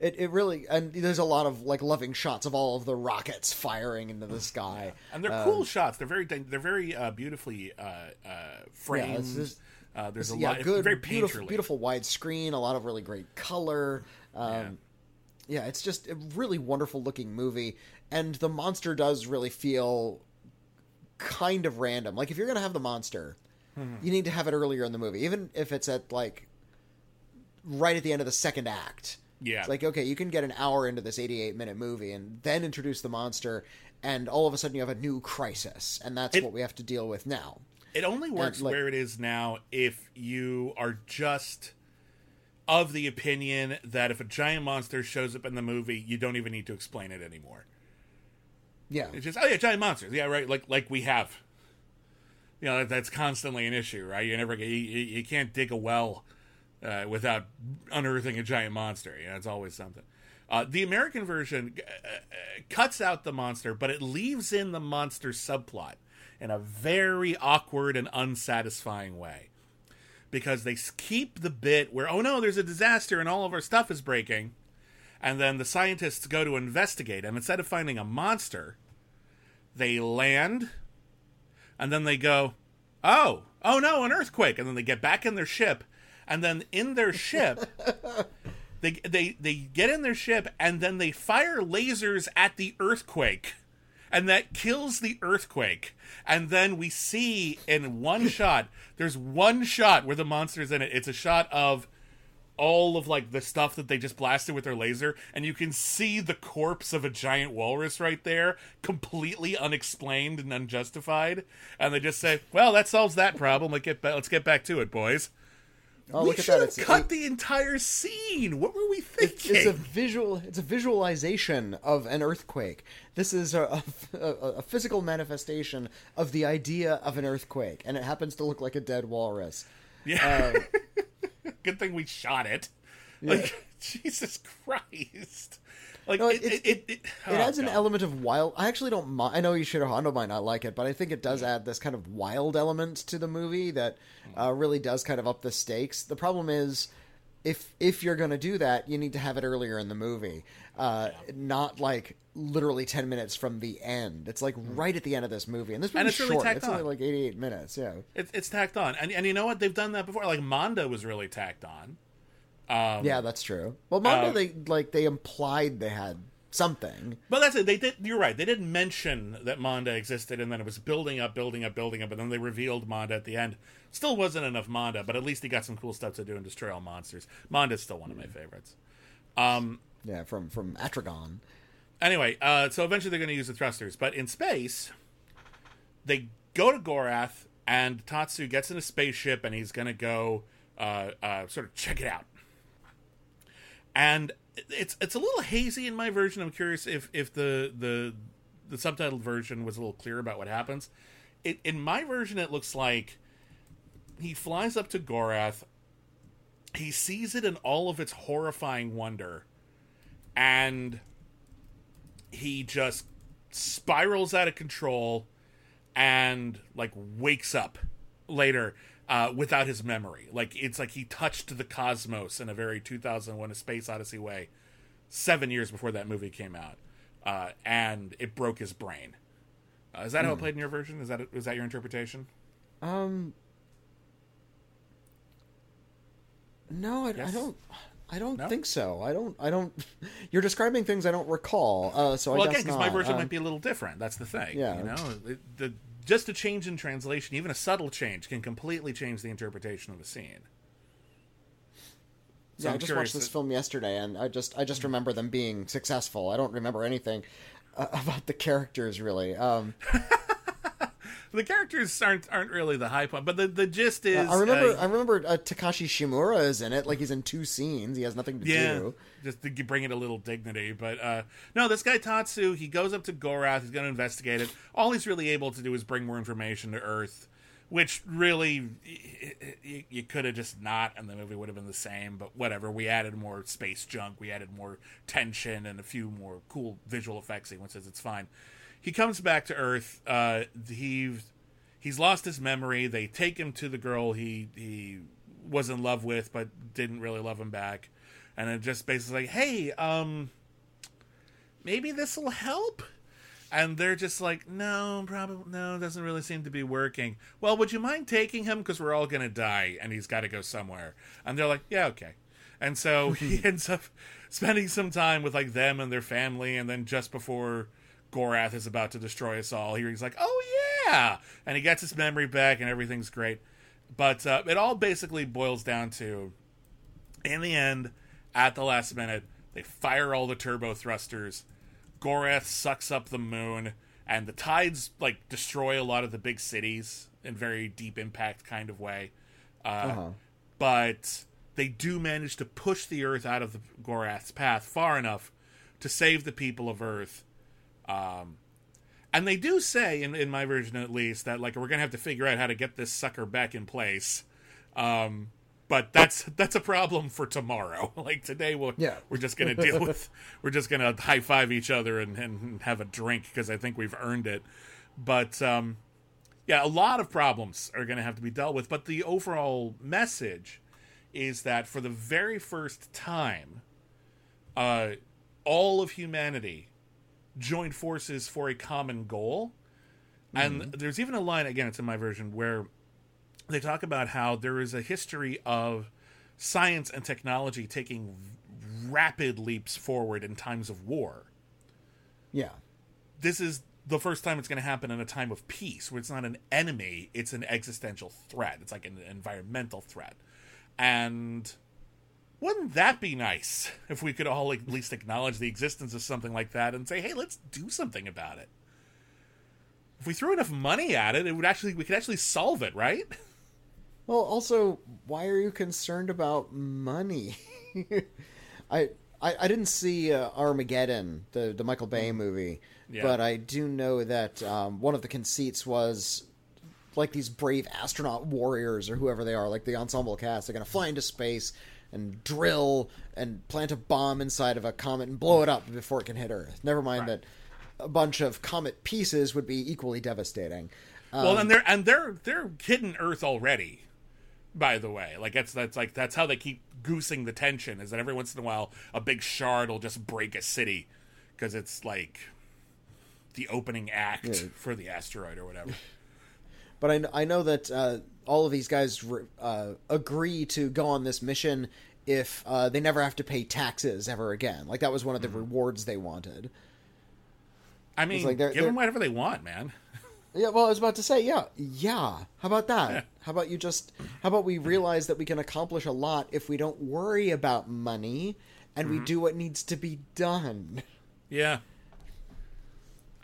it, it really and there's a lot of like loving shots of all of the rockets firing into the sky. and they're cool shots. They're very they're very uh, beautifully uh, uh, framed. just- uh, there's a yeah, lot. good, very beautiful, painterly. beautiful widescreen, a lot of really great color. Um, yeah. it's just a really wonderful looking movie, and the monster does really feel kind of random. Like if you're gonna have the monster, Mm-hmm. you need to have it earlier in the movie, even if it's at like right at the end of the second act. Yeah. It's like, okay, you can get an hour into this 88 minute movie and then introduce the monster, and all of a sudden you have a new crisis, and that's It- what we have to deal with now. It only works like- where it is now if you are just of the opinion that if a giant monster shows up in the movie, you don't even need to explain it anymore. Yeah. It's just oh yeah, giant monsters. Yeah, right. Like like we have. You know that, that's constantly an issue, right? You never get you, you you can't dig a well uh, without unearthing a giant monster. You know, it's always something. Uh, the American version uh, uh, cuts out the monster, but it leaves in the monster subplot in a very awkward and unsatisfying way. Because they keep the bit where oh no, there's a disaster and all of our stuff is breaking, and then the scientists go to investigate, and instead of finding a monster, they land, and then they go, oh, oh no, an earthquake, and then they get back in their ship, and then in their ship. They, they they get in their ship and then they fire lasers at the earthquake and that kills the earthquake. And then we see in one shot, there's one shot where the monster's in it. It's a shot of all of like the stuff that they just blasted with their laser, and you can see the corpse of a giant walrus right there, completely unexplained and unjustified. And they just say, "Well, that solves that problem. Let's get ba- let's get back to it, boys." Oh, we look at should that. have It's, cut the entire scene. What were we thinking? it's thinking? a visual. It's a visualization of an earthquake. This is a, a, a physical manifestation of the idea of an earthquake, and it happens to look like a dead walrus. Yeah. Uh, Good thing we shot it. Like Jesus Christ. Like No, it, it's- it, it, it, It oh, adds an element of wild. I actually don't mind. I know you, Ishiro Honda might not like it, but I think it does add this kind of wild element to the movie that uh, really does kind of up the stakes. The problem is, if if you're going to do that, you need to have it earlier in the movie, uh, not like literally ten minutes from the end. It's like right at the end of this movie, and this And movie's it's really short. tacked it's only on. like eighty-eight minutes. Yeah. It's, it's tacked on, and and you know what? They've done that before. Like Manda was really tacked on. Yeah, that's true. Well, Manda, uh, they like they implied they had something. But that's it. They did. You're right. They didn't mention that Manda existed, and then it was building up, building up, building up, and then they revealed Manda at the end. Still wasn't enough Manda, but at least he got some cool stuff to do and destroy all monsters. Manda's still one of my favorites. Yeah, from from Atragon. Anyway, uh, so eventually they're going to use the thrusters, but in space, they go to Gorath, and Tatsu gets in a spaceship, and he's going to go uh, uh, sort of check it out. And it's it's a little hazy in my version. I'm curious if if the the the subtitled version was a little clear about what happens. It, in my version, it looks like he flies up to Gorath. He sees it in all of its horrifying wonder, and he just spirals out of control and like wakes up later uh, without his memory. Like it's like he touched the cosmos in a very 2001: A Space Odyssey way, seven years before that movie came out, uh, and it broke his brain. Uh, is that how it played in your version? Is that is that your interpretation? Um, no, I, I don't. I don't No? think so. I don't. I don't. You're describing things I don't recall. Uh, so well, I again, guess because my version Um, might be a little different. That's the thing. yeah. you know, it, the just a change in translation, even a subtle change, can completely change the interpretation of a scene. So yeah, I I'm just watched this that- film yesterday, and I just I just remember them being successful. I don't remember anything uh, about the characters really. Um, the characters aren't aren't really the high point, but the the gist is I remember uh, I remember uh, Takashi Shimura is in it. Like he's in two scenes. He has nothing to yeah, do. just to bring it a little dignity. But uh, no, this guy Tatsu, he goes up to Gorath. He's going to investigate it. All he's really able to do is bring more information to Earth, which really y- y- you could have just not, and the movie would have been the same. But whatever, we added more space junk, we added more tension, and a few more cool visual effects sequences. It's fine. He comes back to Earth. Uh, he he's lost his memory. They take him to the girl he he was in love with, but didn't really love him back. And it just basically like, hey, um, maybe this will help. And they're just like, no, probably no, doesn't really seem to be working. Well, would you mind taking him because we're all gonna die and he's got to go somewhere? And they're like, yeah, okay. And so he ends up spending some time with like them and their family, and then just before Gorath is about to destroy us all, he's like, oh yeah, and he gets his memory back, and everything's great. But uh, it all basically boils down to in the end, at the last minute, They fire all the turbo thrusters. Gorath sucks up the moon, and the tides like destroy a lot of the big cities in very deep impact kind of way. Uh, But they do manage to push the Earth out of the Gorath's path far enough to save the people of Earth. Um, and they do say, in, in my version at least, that like we're gonna have to figure out how to get this sucker back in place. Um, but that's that's a problem for tomorrow. like today, we'll, Yeah. we're just gonna deal with we're just gonna high five each other and, and have a drink because I think we've earned it. But um, yeah, a lot of problems are gonna have to be dealt with. But the overall message is that for the very first time, uh, all of humanity joined forces for a common goal. And mm-hmm. there's even a line, again, it's in my version, where they talk about how there is a history of science and technology taking rapid leaps forward in times of war. Yeah. This is the first time it's going to happen in a time of peace, where it's not an enemy, it's an existential threat. It's like an environmental threat. And wouldn't that be nice if we could all at least acknowledge the existence of something like that and say, hey, let's do something about it? If we threw enough money at it, it would actually we could actually solve it, right? Well, also, why are you concerned about money? I, I I didn't see uh, Armageddon, the the Michael Bay movie, Yeah. but I do know that um, one of the conceits was like these brave astronaut warriors or whoever they are, like the ensemble cast, they're going to fly into space and drill and plant a bomb inside of a comet and blow it up before it can hit Earth. Never mind that a bunch of comet pieces would be equally devastating. well, and they're and they're they're hitting Earth already. By the way, like that's that's like that's how they keep goosing the tension. Is that every once in a while a big shard will just break a city because it's like the opening act Yeah. for the asteroid or whatever. But I, I know that uh, all of these guys uh, agree to go on this mission if uh, they never have to pay taxes ever again. Like that was one of the rewards they wanted. I mean, like they're- give them they're- whatever they want, man. Yeah, well, I was about to say, yeah, yeah. How about that? How about you just? How about we realize that we can accomplish a lot if we don't worry about money and we do what needs to be done. Yeah.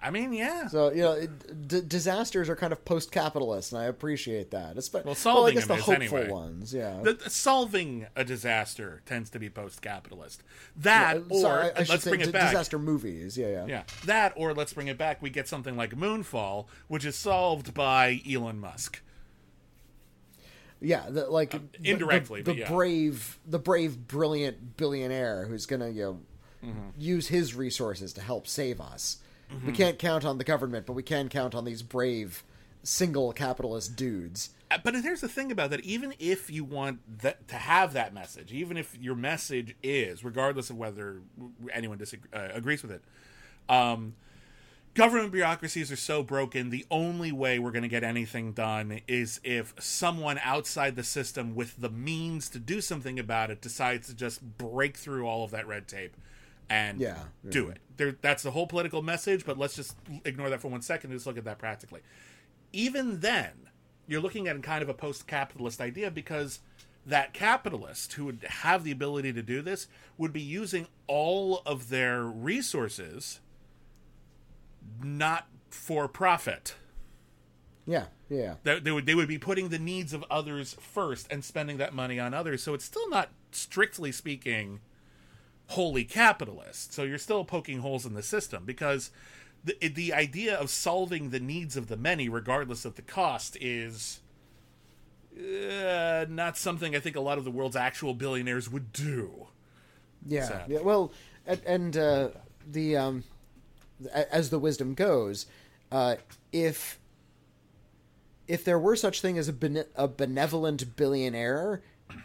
I mean, yeah. So you know, it, d- disasters are kind of post-capitalist, and I appreciate that. Espe- Well, solving well, I guess the is hopeful anyway. ones, yeah. The, the solving a disaster tends to be post-capitalist. That, Uh, or sorry, I, I let's say bring it d- back. disaster movies. Yeah, yeah. Yeah, that or let's bring it back. We get something like Moonfall, which is solved by Elon Musk. Yeah, the, like the- indirectly, the, the yeah. brave, the brave, brilliant billionaire who's gonna you know Mm-hmm. use his resources to help save us. We can't count on the government, but we can count on these brave, single capitalist dudes. Uh, But here's the thing about that: even if you want that to have that message, even if your message is, regardless of whether anyone disagree, uh, agrees with it, um, government bureaucracies are so broken. The only way we're going to get anything done is if someone outside the system with the means to do something about it decides to just break through all of that red tape and Yeah, do it. There, that's the whole political message. But let's just ignore that for one second and just look at that practically. Even then, you're looking at kind of a post-capitalist idea because that capitalist who would have the ability to do this would be using all of their resources not for profit. Yeah, yeah. They, they would they would be putting the needs of others first and spending that money on others. So it's still not strictly speaking wholly capitalist. So you're still poking holes in the system because the the idea of solving the needs of the many, regardless of the cost, is uh, not something I think a lot of the world's actual billionaires would do. Yeah, yeah. Well, and, and uh, the um, as the wisdom goes, uh, if if there were such thing as a, bene- a benevolent billionaire,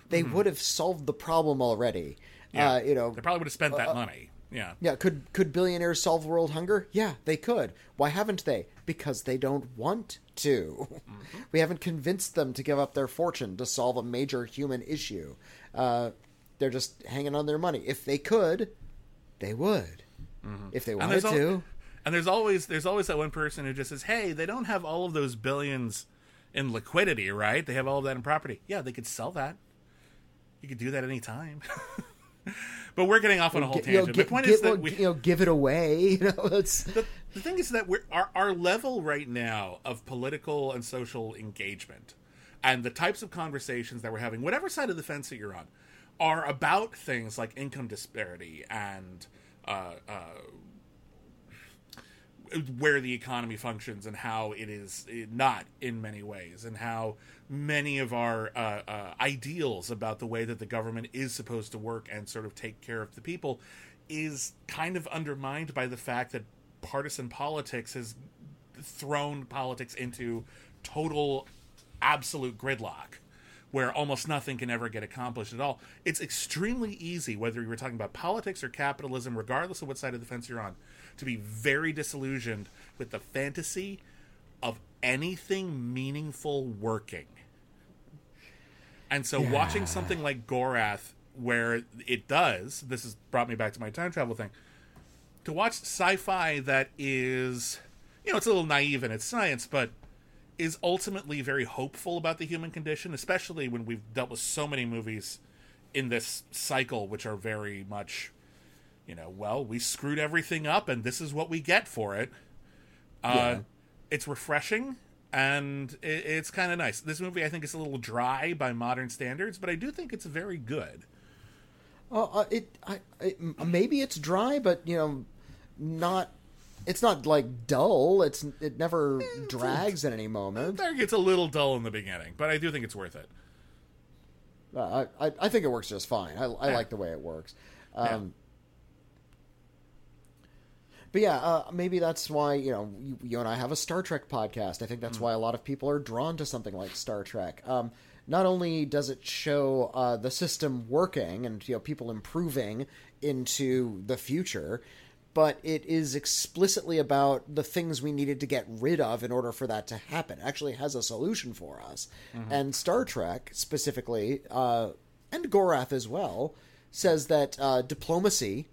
they would have solved the problem already. Uh, you know, They probably would have spent that money. Yeah. yeah. Could could billionaires solve world hunger? Yeah, they could. Why haven't they? Because they don't want to. We haven't convinced them to give up their fortune to solve a major human issue. Uh, they're just hanging on their money. If they could, they would. If they And wanted al- to. and there's always there's always that one person who just says, "Hey, they don't have all of those billions in liquidity, right? They have all of that in property. Yeah, they could sell that. You could do that any time. but we're getting off on a whole Get- you know, tangent. get- the point get- is that well, we, you know, give it away. You know, it's the, the thing is that we're our, our level right now of political and social engagement and the types of conversations that we're having whatever side of the fence that you're on are about things like income disparity and uh, uh, where the economy functions and how it is not in many ways and how many of our uh, uh, ideals about the way that the government is supposed to work and sort of take care of the people is kind of undermined by the fact that partisan politics has thrown politics into total absolute gridlock where almost nothing can ever get accomplished at all. It's extremely easy, whether you're talking about politics or capitalism, regardless of what side of the fence you're on, to be very disillusioned with the fantasy of anything meaningful working. And so watching something like Gorath, where it does, this has brought me back to my time travel thing, to watch sci-fi that is, you know, it's a little naive in its science, but is ultimately very hopeful about the human condition, especially when we've dealt with so many movies in this cycle, which are very much, you know, well, we screwed everything up, and this is what we get for it. Uh, It's refreshing, and it, it's kind of nice. This movie, I think, is a little dry by modern standards, but I do think it's very good. Uh, uh, it, I, it, maybe it's dry, but you know, not. It's not like dull. It's it never drags at any moment. There gets a little dull in the beginning, but I do think it's worth it. Uh, I, I I think it works just fine. I, I Yeah. like the way it works. Um, But yeah, uh, maybe that's why you know you, you and I have a Star Trek podcast. I think that's why a lot of people are drawn to something like Star Trek. Um, not only does it show uh, the system working and you know people improving into the future, but it is explicitly about the things we needed to get rid of in order for that to happen. It actually has a solution for us. And Star Trek specifically, uh, and Gorath as well, says that uh, diplomacy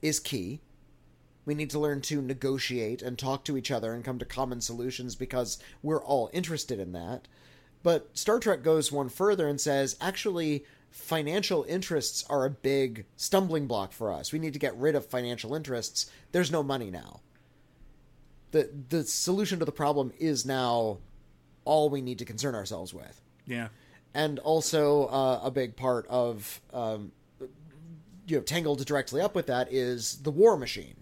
is key. We need to learn to negotiate and talk to each other and come to common solutions because we're all interested in that. But Star Trek goes one further and says actually, financial interests are a big stumbling block for us. We need to get rid of financial interests. There's no money now. The, the solution to the problem is now all we need to concern ourselves with Yeah. and also uh, a big part of um, you know tangled directly up with that is the war machine.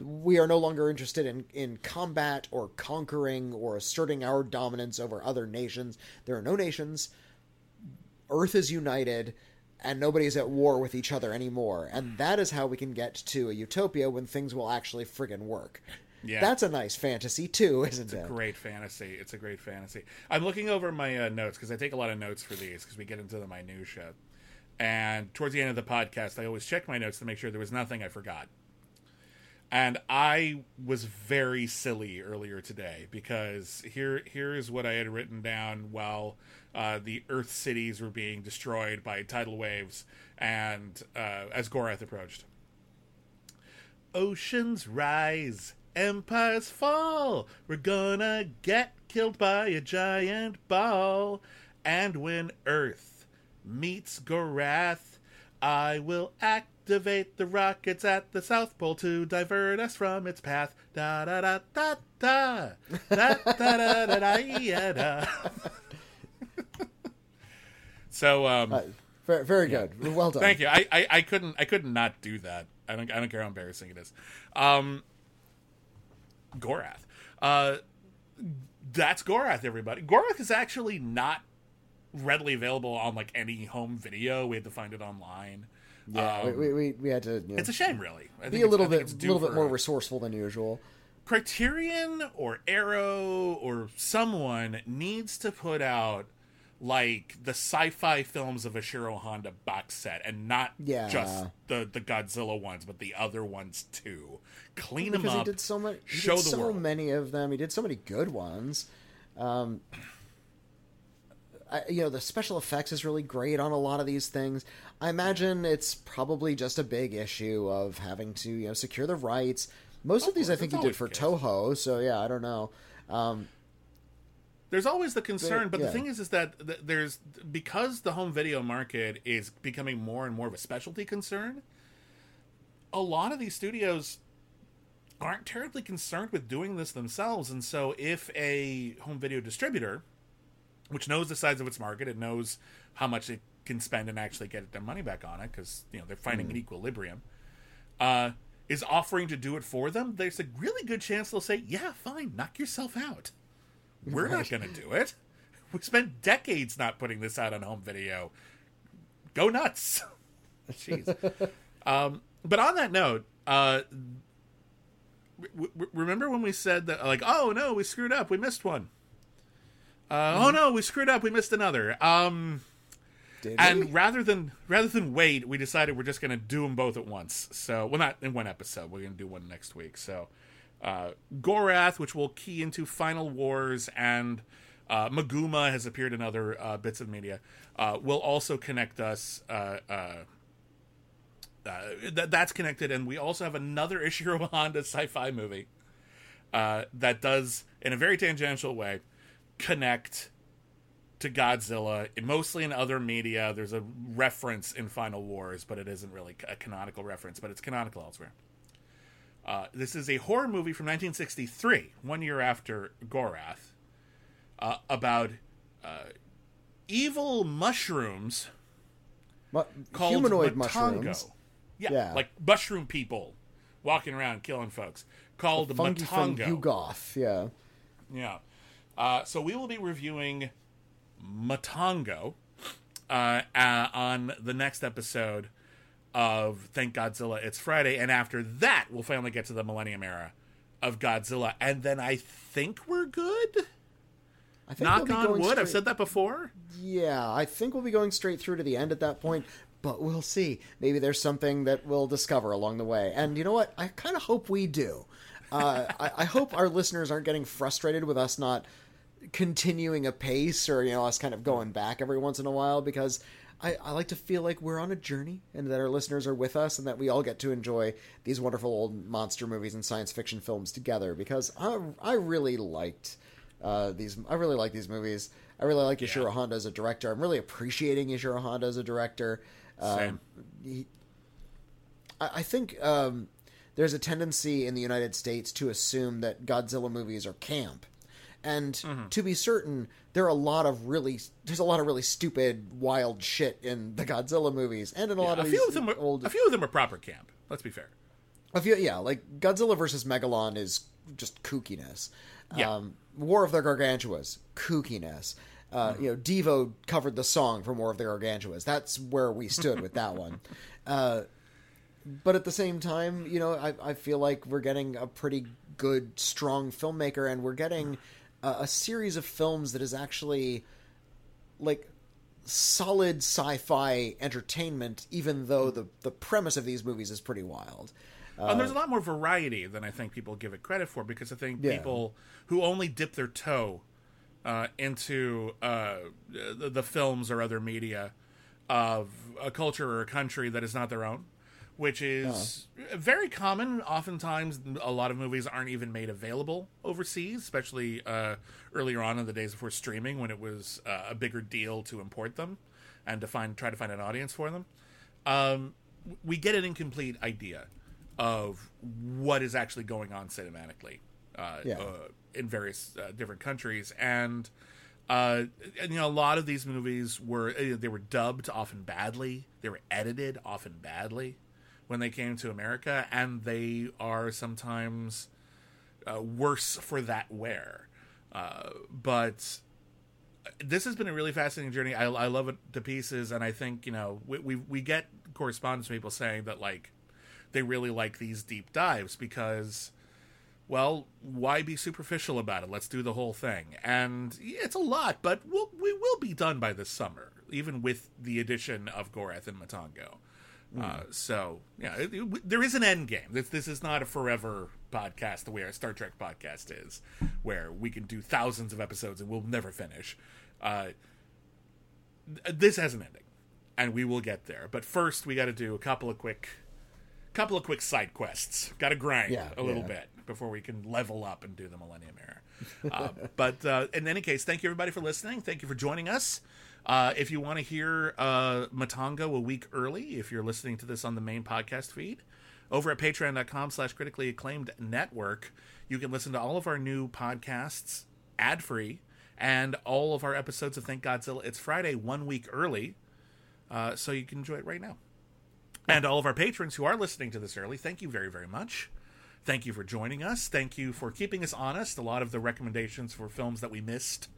We are no longer interested in, in combat or conquering or asserting our dominance over other nations. There are no nations. Earth is united, and nobody's at war with each other anymore. And that is how we can get to a utopia when things will actually friggin' work. Yeah. That's a nice fantasy too, isn't it? It's a great fantasy. It's a great fantasy. I'm looking over my uh, notes because I take a lot of notes for these because we get into the minutia. And towards the end of the podcast, I always check my notes to make sure there was nothing I forgot. And I was very silly earlier today because here here is what I had written down while uh, the Earth cities were being destroyed by tidal waves and uh, as Gorath approached. Oceans rise, empires fall. We're gonna get killed by a giant ball. And when Earth meets Gorath, I will activate the rockets at the South Pole to divert us from its path. Da da da da da da da da da da yeah, da. So um, Uh, very, very good. Well done. Thank you. I, I, I couldn't I couldn't not do that. I don't I don't care how embarrassing it is. Um, Gorath. Uh, that's Gorath. Everybody. Gorath is actually not readily available on like any home video. We had to find it online. Yeah, Um, we, we, we had to you know, it's a shame, really. I be a little bit due little bit more a- resourceful than usual. Criterion or Arrow or someone needs to put out like the sci-fi films of Ishiro Honda box set and not Yeah. just the the Godzilla ones but the other ones too. Clean them because he did so much. He show did the so world. many of them. He did so many good ones. Um, I, you know, the special effects is really great on a lot of these things. I imagine it's probably just a big issue of having to you know secure the rights. Most of these, I think, he did for. Toho. So yeah, I don't know. Um, There's always the concern, They- but the thing is, is that th- there's because the home video market is becoming more and more of a specialty concern. A lot of these studios aren't terribly concerned with doing this themselves, and so if a home video distributor, which knows the size of its market, it knows how much it can spend and actually get their money back on it, because you know they're finding an equilibrium, uh, is offering to do it for them. There's a really good chance they'll say, "Yeah, fine, knock yourself out." We're not going to do it. We spent decades not putting this out on home video. Go nuts. Jeez. um, but on that note, uh, remember when we said that, like, oh no, we screwed up, we missed one. Uh, Oh no, we screwed up, we missed another. Um, Did and we? rather than rather than wait, we decided we're just going to do them both at once. So, well, not in one episode. We're going to do one next week. So, uh, Gorath, which will key into Final Wars, and uh, Maguma has appeared in other uh, bits of media. Uh, will also connect us. Uh, uh, uh, that that's connected, and we also have another Ishiro Honda sci-fi movie uh, that does, in a very tangential way, connect to Godzilla, mostly in other media. There's a reference in Final Wars, but it isn't really a canonical reference, but it's canonical elsewhere. Uh, this is a horror movie from 1963, one year after Gorath, uh, about uh, evil mushrooms Mu- called humanoid Matango. mushrooms. Yeah, Yeah. like mushroom people walking around killing folks. Called Fungi from Matango. Yeah. Yeah. Uh, so we will be reviewing Matango uh, uh, on the next episode of Thank Godzilla It's Friday, and after that, we'll finally get to the Millennium Era of Godzilla, and then I think we're good. I think we'll on going wood. I've said that before. Yeah, I think we'll be going straight through to the end at that point, but we'll see. Maybe there's something that we'll discover along the way. And you know what? I kind of hope we do. Uh, I, I hope our listeners aren't getting frustrated with us not continuing a pace or, you know, us kind of going back every once in a while because I, I like to feel like we're on a journey and that our listeners are with us and that we all get to enjoy these wonderful old monster movies and science fiction films together because I, I really liked uh, these. I really like these movies. I really like Ishiro Honda as a director. I'm really appreciating Ishiro Honda as a director. Same. he, I, I think um, there's a tendency in the United States to assume that Godzilla movies are camp, and Mm-hmm. to be certain, there are a lot of really there's a lot of really stupid, wild shit in the Godzilla movies, and in a lot a of few these of them are, old a few of them are proper camp. Let's be fair. a few, yeah, like Godzilla versus Megalon is just kookiness. Yeah. Um, War of the Gargantuas, kookiness. Uh, You know, Devo covered the song from War of the Gargantuas. That's where we stood with that one. Uh, but at the same time, you know, I, I feel like we're getting a pretty good, strong filmmaker, and we're getting a, a series of films that is actually like solid sci-fi entertainment, even though the the premise of these movies is pretty wild. and there's a lot more variety than I think people give it credit for because I think Yeah. people who only dip their toe uh, into uh, the, the films or other media of a culture or a country that is not their own, which is very common. Oftentimes, a lot of movies aren't even made available overseas, especially uh, earlier on in the days before streaming, when it was uh, a bigger deal to import them and to find try to find an audience for them. Um, we get an incomplete idea of what is actually going on cinematically uh, Yeah. uh, in various uh, different countries, and, uh, and you know a lot of these movies were uh, they were dubbed often badly, they were edited often badly when they came to America, and they are sometimes uh, worse for that wear. Uh, but this has been a really fascinating journey. I, I love it to pieces, and I think you know we, we we get correspondence from people saying that like they really like these deep dives because, well, why be superficial about it? Let's do the whole thing, and it's a lot, but we'll, we will be done by this summer, even with the addition of Gorath and Matango. Uh, so yeah, it, it- there is an end game. This this is not a forever podcast the way our Star Trek podcast is, where we can do thousands of episodes and we'll never finish. Uh, th- this has an ending, and we will get there. But first, we got to do a couple of quick, couple of quick side quests. Got to grind Yeah, a little yeah. bit. before we can level up and do the Millennium Era. Uh, but uh, in any case, thank you everybody for listening. Thank you for joining us. Uh, if you want to hear uh, Matango a week early, if you're listening to this on the main podcast feed, over at patreon.com slash critically acclaimed network, you can listen to all of our new podcasts ad free and all of our episodes of Thank Godzilla. It's Friday, one week early, uh, so you can enjoy it right now. And all of our patrons who are listening to this early, thank you very, very much. Thank you for joining us. Thank you for keeping us honest. A lot of the recommendations for films that we missed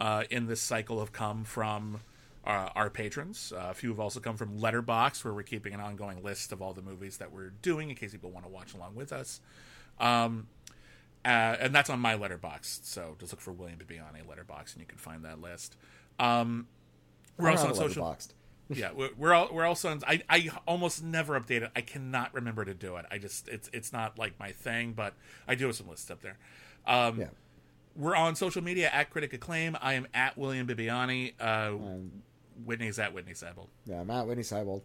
uh, in this cycle have come from uh, our patrons. Uh, a few have also come from Letterboxd, where we're keeping an ongoing list of all the movies that we're doing in case people want to watch along with us. Um, uh, and that's on my Letterboxd. So just look for William to be on a Letterboxd, and you can find that list. Um, we're I'm also on social. yeah, we're we're, all, we're also on. I, I almost never update it. I cannot remember to do it. I just it's it's not like my thing, but I do have some lists up there. Um, Yeah. We're on social media at Critic Acclaim. I am at William Bibbiani. Uh, Witney's at Witney Seibold. Yeah, Matt Witney Seibold.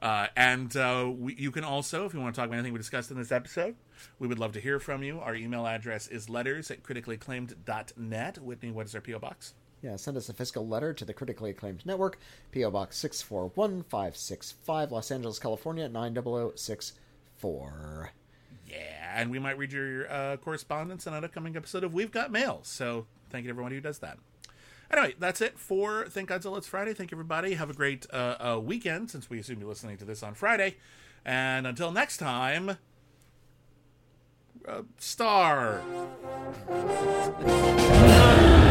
Uh, and uh, we, you can also, if you want to talk about anything we discussed in this episode, we would love to hear from you. Our email address is letters at criticallyacclaimed.net. Witney, what is our P.O. Box? Yeah, send us a fiscal letter to the critically acclaimed network, P.O. Box 641565, Los Angeles, California, 90064. Yeah, and we might read your uh, correspondence on an upcoming episode of We've Got Mail. So thank you to everyone who does that. Anyway, that's it for Thank Godzilla It's Friday. Thank you, everybody. Have a great uh, uh, weekend, since we assume you're listening to this on Friday. And until next time, uh, star.